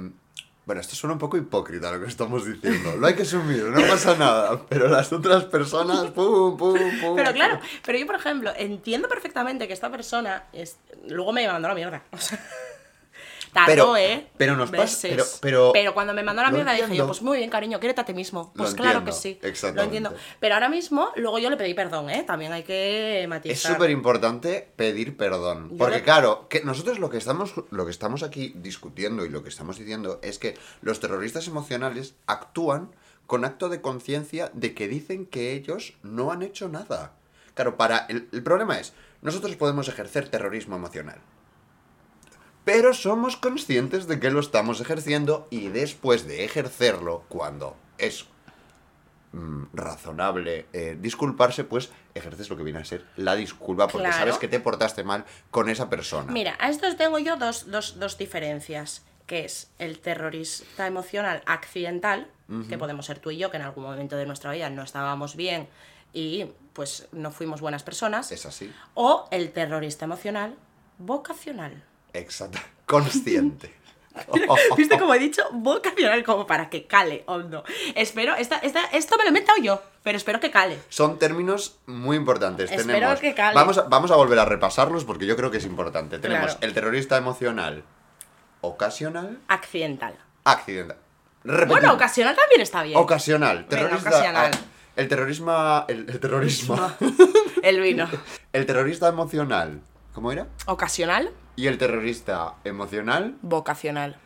Speaker 1: Bueno, esto suena un poco hipócrita lo que estamos diciendo. Lo hay que asumir, no pasa nada. Pero las otras personas, pum, pum, pum.
Speaker 2: Pero claro, pero yo, por ejemplo, entiendo perfectamente que esta persona es... luego me mandó a la mierda. O sea, tardó,
Speaker 1: Pero-
Speaker 2: ¿eh?
Speaker 1: pero nos pasa- pero- pero-
Speaker 2: cuando me mandó la
Speaker 1: Lo
Speaker 2: mierda dije yo,
Speaker 1: entiendo.
Speaker 2: pues muy bien, cariño, quiérete a ti mismo.
Speaker 1: Lo
Speaker 2: Pues claro que
Speaker 1: entiendo,
Speaker 2: sí. Lo
Speaker 1: exactamente.
Speaker 2: entiendo. Pero ahora mismo, luego yo le pedí perdón, ¿eh? También hay que
Speaker 1: Es
Speaker 2: matizar.
Speaker 1: súper importante pedir perdón.
Speaker 2: Yo
Speaker 1: Porque
Speaker 2: le-
Speaker 1: claro, que nosotros lo que estamos lo que estamos aquí discutiendo y lo que estamos diciendo es que los terroristas emocionales actúan con acto de conciencia de que dicen que ellos no han hecho nada. Claro, para el, el problema es, nosotros podemos ejercer terrorismo emocional. Pero somos conscientes de que lo estamos ejerciendo y después de ejercerlo, cuando es mm, razonable eh, disculparse, pues ejerces lo que viene a ser la disculpa porque
Speaker 2: Claro.
Speaker 1: sabes que te portaste mal con esa persona.
Speaker 2: Mira, a estos tengo yo dos, dos, dos diferencias, que es el terrorista emocional accidental, que podemos ser tú y yo, que en algún momento de nuestra vida no estábamos bien y pues no fuimos buenas personas,
Speaker 1: Es así.
Speaker 2: o el terrorista emocional vocacional.
Speaker 1: Exacto. Consciente. <laughs>
Speaker 2: ¿Viste como he dicho? Vocacional, como para que cale hondo. Espero, esta, esta, esto me lo he inventado yo, pero espero que cale.
Speaker 1: Son términos muy importantes.
Speaker 2: Espero
Speaker 1: Tenemos,
Speaker 2: que cale.
Speaker 1: Vamos, a, vamos a volver a repasarlos porque yo creo que es importante. Tenemos
Speaker 2: Claro.
Speaker 1: el terrorista emocional ocasional,
Speaker 2: Accidental.
Speaker 1: accidental.
Speaker 2: Bueno, ocasional también está bien.
Speaker 1: Ocasional.
Speaker 2: Venga,
Speaker 1: Terrorista,
Speaker 2: ocasional.
Speaker 1: ah, el terrorismo. El, el terrorismo. <laughs>
Speaker 2: El vino. <laughs>
Speaker 1: el terrorista emocional. ¿Cómo era?
Speaker 2: Ocasional,
Speaker 1: Y el terrorista emocional.
Speaker 2: vocacional.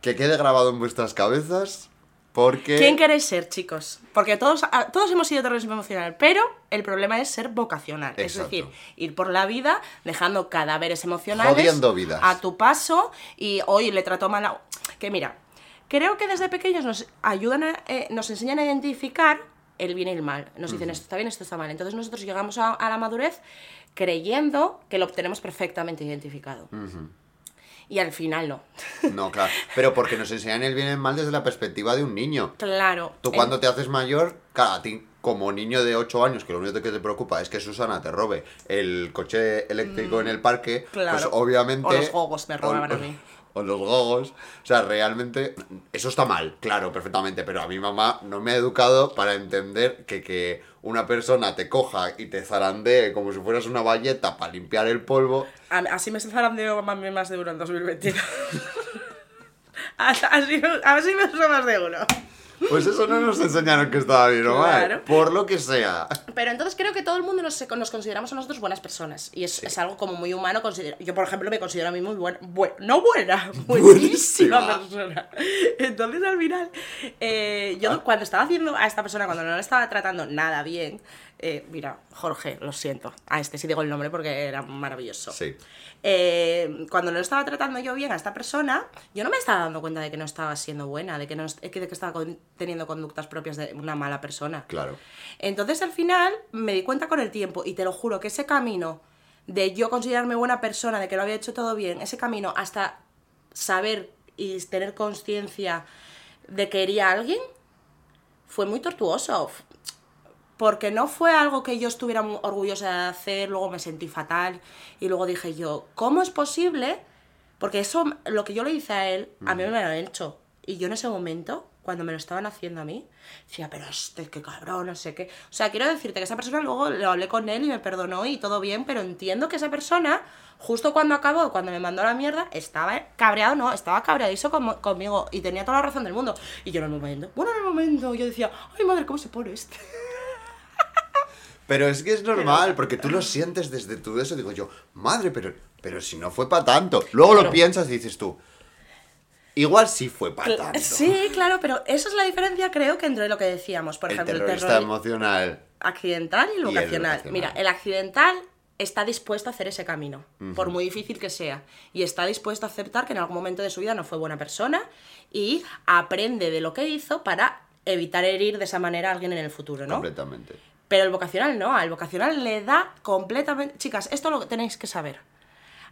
Speaker 1: Que quede grabado en vuestras cabezas. Porque.
Speaker 2: ¿Quién queréis ser, chicos? Porque todos, todos hemos sido terrorismo emocional, pero el problema es ser vocacional. Es decir, ir por la vida dejando cadáveres emocionales
Speaker 1: Jodiendo vidas.
Speaker 2: a tu paso y hoy le trato mal a... Que mira, creo que desde pequeños nos ayudan, a- eh, nos enseñan a identificar el bien y el mal. Nos dicen esto está bien, esto está mal. Entonces nosotros llegamos a, a la madurez creyendo que lo tenemos perfectamente identificado. Y al final no. <laughs>
Speaker 1: No, claro. Pero porque nos enseñan el bien y el mal desde la perspectiva de un niño.
Speaker 2: claro.
Speaker 1: Tú
Speaker 2: en-
Speaker 1: cuando te haces mayor, claro, a ti como niño de 8 años, que lo único que te preocupa es que Susana te robe el coche eléctrico en el parque, pues
Speaker 2: claro.
Speaker 1: obviamente...
Speaker 2: O los me robaban
Speaker 1: o-
Speaker 2: a mí. <laughs>
Speaker 1: O los gogos. O sea, realmente... Eso está mal, claro, perfectamente. Pero a mi mamá no me ha educado para entender que, que una persona te coja y te zarandee como si fueras una valleta para limpiar el polvo...
Speaker 2: Así me zarandeo más, de uno en 2022. <laughs> así, así me uso más de uno.
Speaker 1: Pues eso no nos enseñaron que estaba bien o mal.
Speaker 2: Claro.
Speaker 1: Por lo que sea.
Speaker 2: Pero entonces creo que todo el mundo nos, nos consideramos a nosotros buenas personas. Y es, es algo como muy humano. consider- Yo, por ejemplo, me considero a mí muy buena. bue- no buena, <laughs> buenísima
Speaker 1: Buenísima.
Speaker 2: persona. Entonces, al final, eh, yo
Speaker 1: Ah.
Speaker 2: cuando estaba haciendo a esta persona, cuando no la estaba tratando nada bien, eh, mira, Jorge, lo siento. A este sí digo el nombre porque era maravilloso.
Speaker 1: Sí.
Speaker 2: Eh, cuando no estaba tratando yo bien a esta persona, yo no me estaba dando cuenta de que no estaba siendo buena, de que, no, de que estaba con- teniendo conductas propias de una mala persona.
Speaker 1: Claro.
Speaker 2: Entonces al final me di cuenta con el tiempo y te lo juro que ese camino de yo considerarme buena persona, de que lo había hecho todo bien, ese camino hasta saber y tener conciencia de que hería a alguien, fue muy tortuoso. Porque no fue algo que yo estuviera muy orgullosa de hacer, luego me sentí fatal y luego dije yo, ¿cómo es posible? Porque eso, lo que yo le hice a él, a mí me lo han hecho. Y yo en ese momento, cuando me lo estaban haciendo a mí, decía, pero este, qué cabrón, no sé qué. O sea, quiero decirte que esa persona luego lo hablé con él y me perdonó y todo bien, pero entiendo que esa persona, justo cuando acabó, cuando me mandó a la mierda, estaba cabreado, no, estaba cabreadizo como- conmigo y tenía toda la razón del mundo. Y yo en el momento, bueno, en el momento, yo decía, ay madre, ¿cómo se pone este?
Speaker 1: Pero es que es normal, porque tú lo sientes desde tu eso. Digo yo, madre, pero, pero si no fue para tanto. Luego lo piensas y dices tú, igual sí fue para tanto.
Speaker 2: Sí, claro, pero esa es la diferencia, creo que entre lo que decíamos, por
Speaker 1: el
Speaker 2: ejemplo, el
Speaker 1: terrorista
Speaker 2: terror
Speaker 1: emocional.
Speaker 2: accidental y el
Speaker 1: el
Speaker 2: vocacional. Mira, el accidental está dispuesto a hacer ese camino, por muy difícil que sea, y está dispuesto a aceptar que en algún momento de su vida no fue buena persona y aprende de lo que hizo para evitar herir de esa manera a alguien en el futuro, ¿no?
Speaker 1: Completamente.
Speaker 2: Pero el vocacional no, al vocacional le da completamente... Chicas, esto lo tenéis que saber.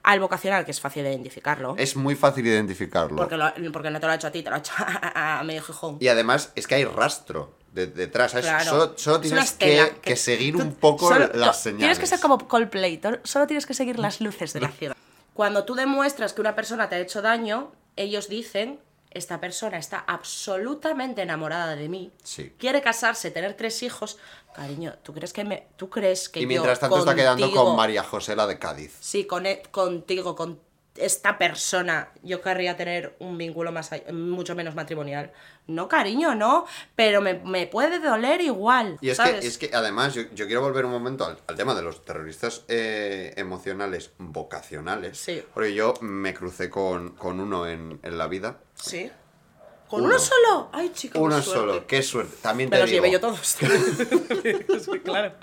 Speaker 2: Al vocacional, que es fácil de identificarlo,
Speaker 1: Es muy fácil identificarlo.
Speaker 2: porque, lo- porque no te lo ha hecho a ti, te lo ha hecho <laughs> a, a medio Gijón.
Speaker 1: Y además es que hay rastro de- detrás. Solo, solo
Speaker 2: Es
Speaker 1: tienes que, que seguir
Speaker 2: tú-
Speaker 1: un poco
Speaker 2: solo-
Speaker 1: las señales.
Speaker 2: Tienes que ser como Coldplay, solo tienes que seguir las luces de la ciudad. <laughs> Cuando tú demuestras que una persona te ha hecho daño, ellos dicen esta persona está absolutamente enamorada de mí,
Speaker 1: Sí.
Speaker 2: quiere casarse, tener tres hijos, cariño, ¿tú crees que me, tú crees que
Speaker 1: Y
Speaker 2: yo
Speaker 1: mientras tanto está quedando con María José, la de Cádiz.
Speaker 2: Sí, con e- contigo, con esta persona, yo querría tener un vínculo más mucho menos matrimonial. No, cariño, no, pero me, me puede doler igual.
Speaker 1: Y es
Speaker 2: ¿sabes?
Speaker 1: que, es que además yo, yo quiero volver un momento al, al tema de los terroristas eh, emocionales vocacionales.
Speaker 2: Sí.
Speaker 1: Porque yo me crucé con, con uno en, en la vida.
Speaker 2: Sí. ¿Con
Speaker 1: Uno.
Speaker 2: uno, solo? Ay, chica, qué
Speaker 1: Uno solo, qué suerte. También
Speaker 2: Me
Speaker 1: te
Speaker 2: los
Speaker 1: digo,
Speaker 2: llevé yo todos. <laughs> <laughs> Sí, claro.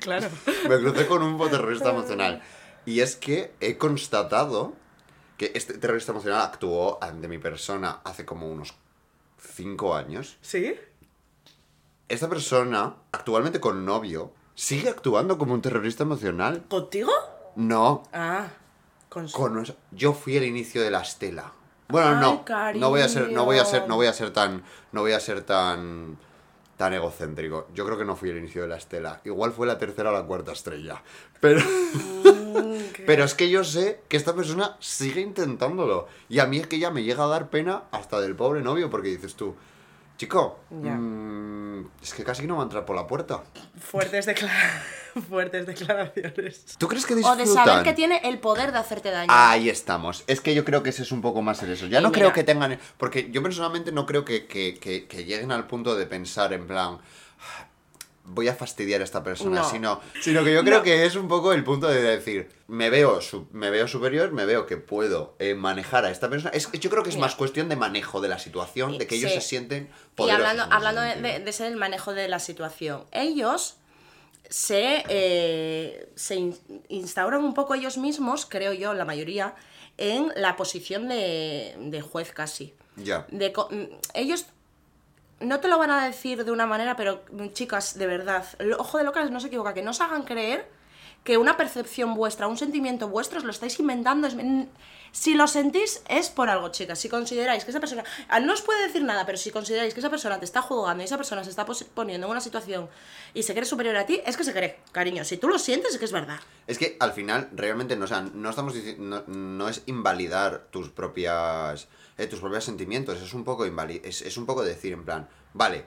Speaker 2: Claro.
Speaker 1: me crucé con un terrorista emocional. Y es que he constatado que este terrorista emocional actuó ante mi persona hace como unos cinco años.
Speaker 2: ¿Sí?
Speaker 1: Esta persona, actualmente con novio, sigue actuando como un terrorista emocional.
Speaker 2: ¿Contigo?
Speaker 1: No,
Speaker 2: Ah, con su-
Speaker 1: con yo fui el inicio de la estela. Bueno,
Speaker 2: Ay,
Speaker 1: no, no voy a ser, no voy a ser, no voy a ser tan, no voy a ser tan, tan egocéntrico. Yo creo que no fui el inicio de la estela. Igual fue la tercera o la cuarta estrella. Pero, pero es que yo sé que esta persona sigue intentándolo. Y a mí es que ya me llega a dar pena hasta del pobre novio porque dices tú, chico, mm, es que casi no va a entrar por la puerta.
Speaker 2: Fuertes, declara- <laughs> Fuertes declaraciones.
Speaker 1: ¿Tú crees que
Speaker 2: O
Speaker 1: disfrutan?
Speaker 2: de saber que tiene el poder de hacerte daño.
Speaker 1: Ahí estamos. Es que yo creo que ese es un poco más el eso. Ya
Speaker 2: Y
Speaker 1: no
Speaker 2: mira.
Speaker 1: creo que tengan. Porque yo personalmente no creo que, que- que- que lleguen al punto de pensar en plan. "Ah, Voy a fastidiar a esta persona,
Speaker 2: No.
Speaker 1: sino, sino que yo creo
Speaker 2: No.
Speaker 1: que es un poco el punto de decir, me veo, me veo superior, me veo que puedo eh, manejar a esta persona. Es, yo creo que es
Speaker 2: Mira.
Speaker 1: más cuestión de manejo de la situación, de que ellos
Speaker 2: Sí.
Speaker 1: se sienten
Speaker 2: Y
Speaker 1: poderosos.
Speaker 2: hablando,
Speaker 1: en ese
Speaker 2: hablando de, de- ser el manejo de la situación, ellos se, eh, se in- instauran un poco ellos mismos, creo yo, la mayoría, en la posición de, de juez casi.
Speaker 1: Ya.
Speaker 2: De mm, ellos no te lo van a decir de una manera, pero mm, chicas, de verdad, el ojo de locas no se equivoca, que no os hagan creer que una percepción vuestra, un sentimiento vuestro, os lo estáis inventando. mm, si lo sentís, es por algo, chicas. Si consideráis que esa persona. ah, No os puede decir nada, pero si consideráis que esa persona te está juzgando y esa persona se está poniendo en una situación y se cree superior a ti, es que se cree, cariño. Si tú lo sientes, es que es verdad.
Speaker 1: Es que al final realmente no, sea, no estamos no es invalidar tus propias eh, tus propios sentimientos, es un poco invali- es, es un poco decir en plan, vale,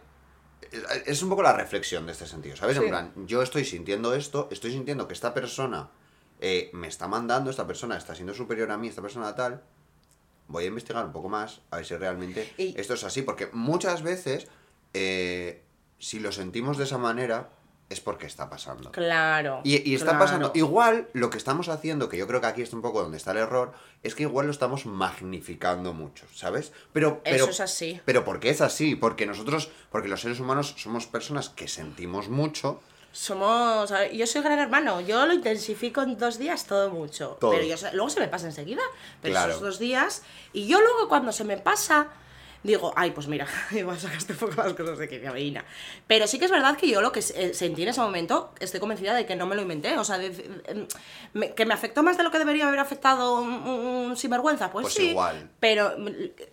Speaker 1: es- es un poco la reflexión de este sentido, ¿sabes?
Speaker 2: Sí.
Speaker 1: En plan, yo estoy sintiendo esto, estoy sintiendo que esta persona eh, me está mandando, esta persona está siendo superior a mí, esta persona tal, voy a investigar un poco más a ver si realmente
Speaker 2: Y-
Speaker 1: esto es así, porque muchas veces eh, si lo sentimos de esa manera es porque está pasando.
Speaker 2: Claro.
Speaker 1: Y, y está
Speaker 2: claro.
Speaker 1: pasando. Igual lo que estamos haciendo, que yo creo que aquí es un poco donde está el error, es que igual lo estamos magnificando mucho, ¿sabes? Pero, pero,
Speaker 2: Eso es así.
Speaker 1: Pero porque es así, porque nosotros, porque los seres humanos somos personas que sentimos mucho.
Speaker 2: Somos. Yo soy gran hermano, yo lo intensifico en dos días todo mucho.
Speaker 1: Todo.
Speaker 2: Pero yo, luego se me pasa enseguida. Pero
Speaker 1: Claro.
Speaker 2: esos dos días. Y yo luego cuando se me pasa. Digo, ay, pues mira, <laughs> igual sacaste un poco las cosas de que veína. Pero sí que es verdad que yo lo que se- sentí en ese momento, estoy convencida de que no me lo inventé. O sea, de- em, me- que me afectó más de lo que debería haber afectado un, un- sinvergüenza. Pues,
Speaker 1: Pues
Speaker 2: sí.
Speaker 1: igual.
Speaker 2: Pero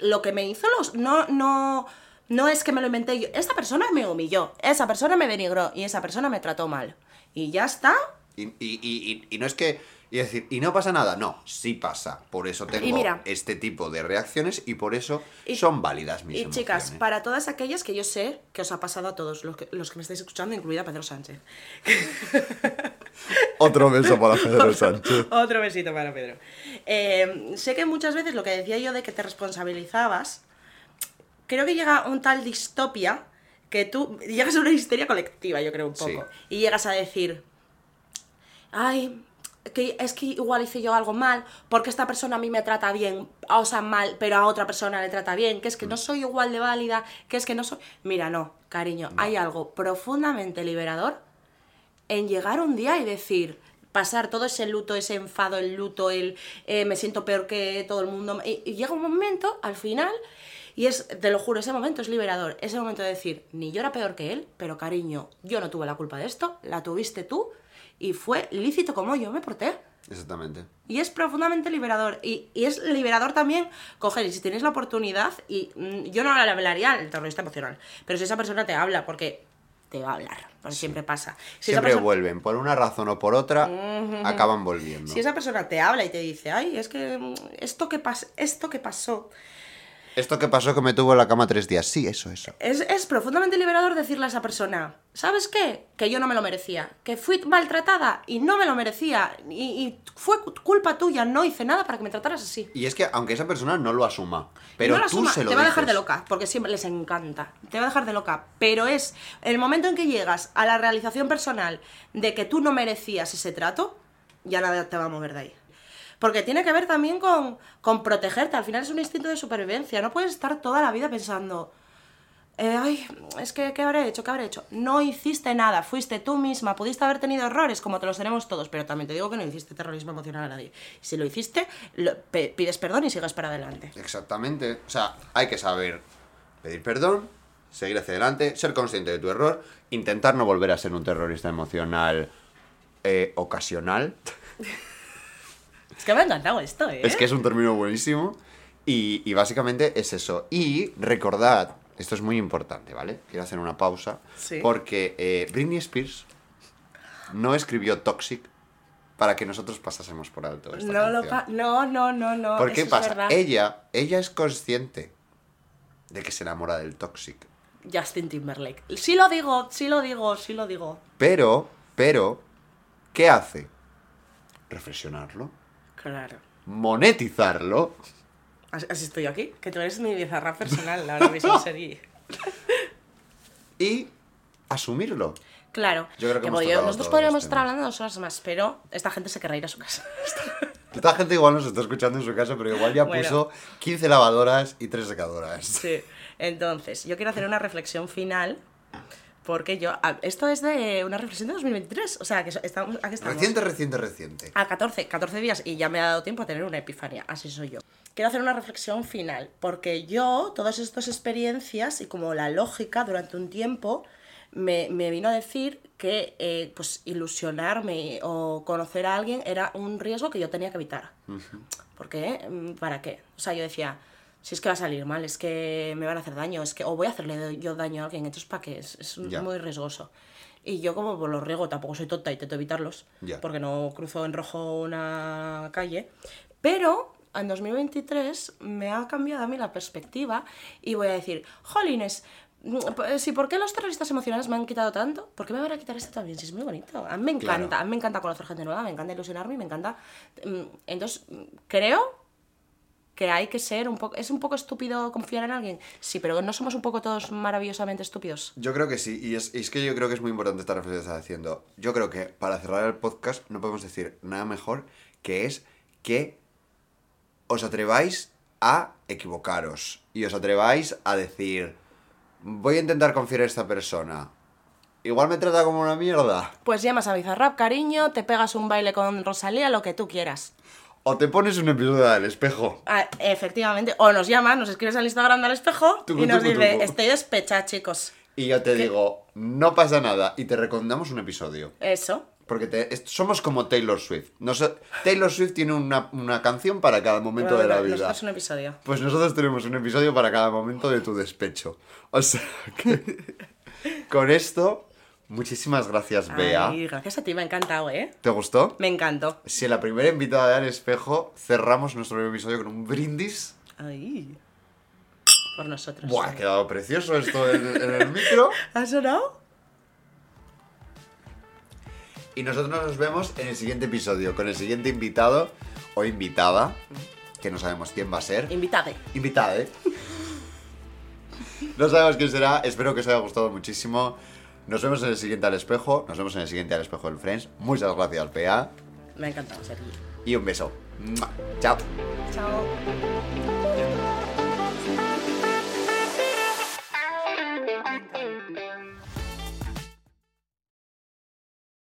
Speaker 2: lo que me hizo los. No, no. No es que me lo inventé yo. Esta persona me humilló, esa persona me denigró y esa persona me trató mal. Y ya está.
Speaker 1: Y, y- y no es que. Y decir, y no pasa nada. No, sí pasa. Por eso tengo
Speaker 2: mira.
Speaker 1: este tipo de reacciones y por eso
Speaker 2: Y-
Speaker 1: son válidas mis
Speaker 2: Y chicas, para todas aquellas que yo sé que os ha pasado a todos los que, los que me estáis escuchando, incluida Pedro Sánchez. <laughs>
Speaker 1: Otro beso para Pedro Sánchez.
Speaker 2: Otro besito para Pedro. Eh, sé que muchas veces lo que decía yo de que te responsabilizabas, creo que llega un tal distopia que tú llegas a una histeria colectiva, yo creo un poco.
Speaker 1: Sí.
Speaker 2: Y llegas a decir, ay, que es que igual hice yo algo mal, porque esta persona a mí me trata bien, o sea, mal, pero a otra persona le trata bien, que es que no soy igual de válida, que es que no soy... Mira, no, cariño, hay algo profundamente liberador en llegar un día y decir, pasar todo ese luto, ese enfado, el luto, el eh, me siento peor que todo el mundo. Y, y llega un momento, al final, y es, te lo juro, ese momento es liberador. Ese momento de decir, ni yo era peor que él, pero cariño, yo no tuve la culpa de esto, la tuviste tú, y fue lícito como yo me porté.
Speaker 1: Exactamente.
Speaker 2: Y es profundamente liberador. Y, y es liberador también coger, y si tienes la oportunidad, y mm, yo no le hablaría al terrorista emocional, pero si esa persona te habla, porque te va a hablar, porque siempre pasa. Si
Speaker 1: Siempre
Speaker 2: persona-
Speaker 1: vuelven, por una razón o por otra, acaban volviendo.
Speaker 2: Si esa persona te habla y te dice, ay, es que mm, esto que, pas esto que pasó,
Speaker 1: Esto que pasó que me tuvo en la cama tres días. Sí, eso, eso.
Speaker 2: Es, es profundamente liberador decirle a esa persona, ¿sabes qué? Que yo no me lo merecía, que fui maltratada y no me lo merecía, y, y fue cu- culpa tuya, no hice nada para que me trataras así.
Speaker 1: Y es que aunque esa persona no lo asuma, pero
Speaker 2: no
Speaker 1: tú
Speaker 2: asuma,
Speaker 1: se lo
Speaker 2: te va a dejar
Speaker 1: dices.
Speaker 2: de loca, porque siempre les encanta. Te va a dejar de loca. Pero es el momento en que llegas a la realización personal de que tú no merecías ese trato, ya nada te va a mover de ahí. Porque tiene que ver también con, con protegerte. Al final es un instinto de supervivencia. No puedes estar toda la vida pensando. eh, ay, es que, ¿qué habré hecho? ¿Qué habré hecho? No hiciste nada, fuiste tú misma, pudiste haber tenido errores como te los tenemos todos, pero también te digo que no hiciste terrorismo emocional a nadie. Si lo hiciste, lo- pe- pides perdón y sigues para adelante.
Speaker 1: Exactamente. O sea, hay que saber pedir perdón, seguir hacia adelante, ser consciente de tu error, intentar no volver a ser un terrorista emocional eh, ocasional. <laughs>
Speaker 2: Es que me ha encantado esto, ¿eh?
Speaker 1: Es que es un término buenísimo. Y, y básicamente es eso. Y recordad, esto es muy importante, ¿vale? Quiero hacer una pausa.
Speaker 2: Sí.
Speaker 1: Porque eh, Britney Spears no escribió Toxic para que nosotros pasásemos por alto esta
Speaker 2: No, lo
Speaker 1: canción.
Speaker 2: pa- no, no, no, no.
Speaker 1: ¿Por qué
Speaker 2: es
Speaker 1: pasa? Ella, ella es consciente de que se enamora del Toxic.
Speaker 2: Justin Timberlake. Sí lo digo, sí lo digo, sí lo digo.
Speaker 1: Pero, pero, ¿qué hace? Reflexionarlo,
Speaker 2: Claro.
Speaker 1: monetizarlo
Speaker 2: Así, estoy yo aquí, que tú eres mi bizarra personal ahora mismo <laughs> sería.
Speaker 1: y asumirlo.
Speaker 2: Claro.
Speaker 1: Yo creo que tocado
Speaker 2: nosotros podríamos estar hablando dos horas más, pero esta gente se querrá ir a su casa. <laughs>
Speaker 1: Esta gente igual nos está escuchando en su casa, pero igual ya
Speaker 2: Bueno.
Speaker 1: puso 15 lavadoras y 3 secadoras.
Speaker 2: Sí. Entonces, yo quiero hacer una reflexión final. Porque yo. Esto es de una reflexión de 2023. O sea, que estamos, aquí estamos.
Speaker 1: Reciente, reciente, reciente.
Speaker 2: A 14, 14 días y ya me ha dado tiempo a tener una epifanía, así soy yo. Quiero hacer una reflexión final, porque yo, todas estas experiencias y como la lógica durante un tiempo, me, me vino a decir que eh, pues ilusionarme o conocer a alguien era un riesgo que yo tenía que evitar. ¿Por qué? Mm, ¿Para qué? O sea, yo decía, si es que va a salir mal, es que me van a hacer daño, es que o voy a hacerle yo daño a alguien, entonces ¿para qué? Es, muy riesgoso. Y yo como pues, los riego, tampoco soy tonta y intento evitarlos,
Speaker 1: Ya.
Speaker 2: porque no cruzo en rojo una calle. Pero en 2023 me ha cambiado a mí la perspectiva y voy a decir, jolines, si por qué los terroristas emocionales me han quitado tanto, ¿por qué me van a quitar esto también? Si es muy bonito. A mí me encanta,
Speaker 1: Claro.
Speaker 2: a mí me encanta conocer gente nueva, me encanta ilusionarme, me encanta... mm, Entonces, mm, creo que hay que ser un poco... ¿Es un poco estúpido confiar en alguien? Sí, pero ¿no somos un poco todos maravillosamente estúpidos?
Speaker 1: Yo creo que sí, y es, y es que yo creo que es muy importante esta reflexión que estás haciendo. Yo creo que para cerrar el podcast no podemos decir nada mejor que es que os atreváis a equivocaros y os atreváis a decir, voy a intentar confiar en esta persona. Igual me trata como una mierda.
Speaker 2: Pues llamas a Bizarrap, cariño, te pegas un baile con Rosalía, lo que tú quieras.
Speaker 1: O te pones un episodio del espejo.
Speaker 2: Ah, efectivamente. O nos llamas, nos escribes al Instagram del espejo
Speaker 1: Tucu,
Speaker 2: y nos
Speaker 1: tucu,
Speaker 2: dice,
Speaker 1: tucu.
Speaker 2: estoy despechada, chicos.
Speaker 1: Y yo te digo, no pasa nada. Y te recomendamos un episodio.
Speaker 2: Eso.
Speaker 1: Porque te- somos como Taylor Swift. Nos- Taylor Swift tiene una, una canción para cada momento de la vida.
Speaker 2: Nosotros un episodio.
Speaker 1: Pues nosotros tenemos un episodio para cada momento de tu despecho. O sea que <laughs> con esto, muchísimas gracias, Bea.
Speaker 2: Ay, gracias a ti, me ha encantado, ¿eh?
Speaker 1: ¿Te gustó?
Speaker 2: Me encantó.
Speaker 1: Si en la primera invitada de Al Espejo cerramos nuestro nuevo episodio con un brindis.
Speaker 2: Ay. Por nosotros.
Speaker 1: Buah, ha quedado precioso esto en, en el micro. <laughs>
Speaker 2: ¿Ha sonado?
Speaker 1: Y nosotros nos vemos en el siguiente episodio con el siguiente invitado o invitada, que no sabemos quién va a ser.
Speaker 2: Invitade.
Speaker 1: Invitada, <laughs> ¿eh? No sabemos quién será, espero que os haya gustado muchísimo. Nos vemos en el siguiente al espejo, nos vemos en el siguiente al espejo del Friends. Muchas gracias, PA,
Speaker 2: Me ha encantado, Sergi.
Speaker 1: y un beso. ¡Mua! Chao.
Speaker 2: Chao.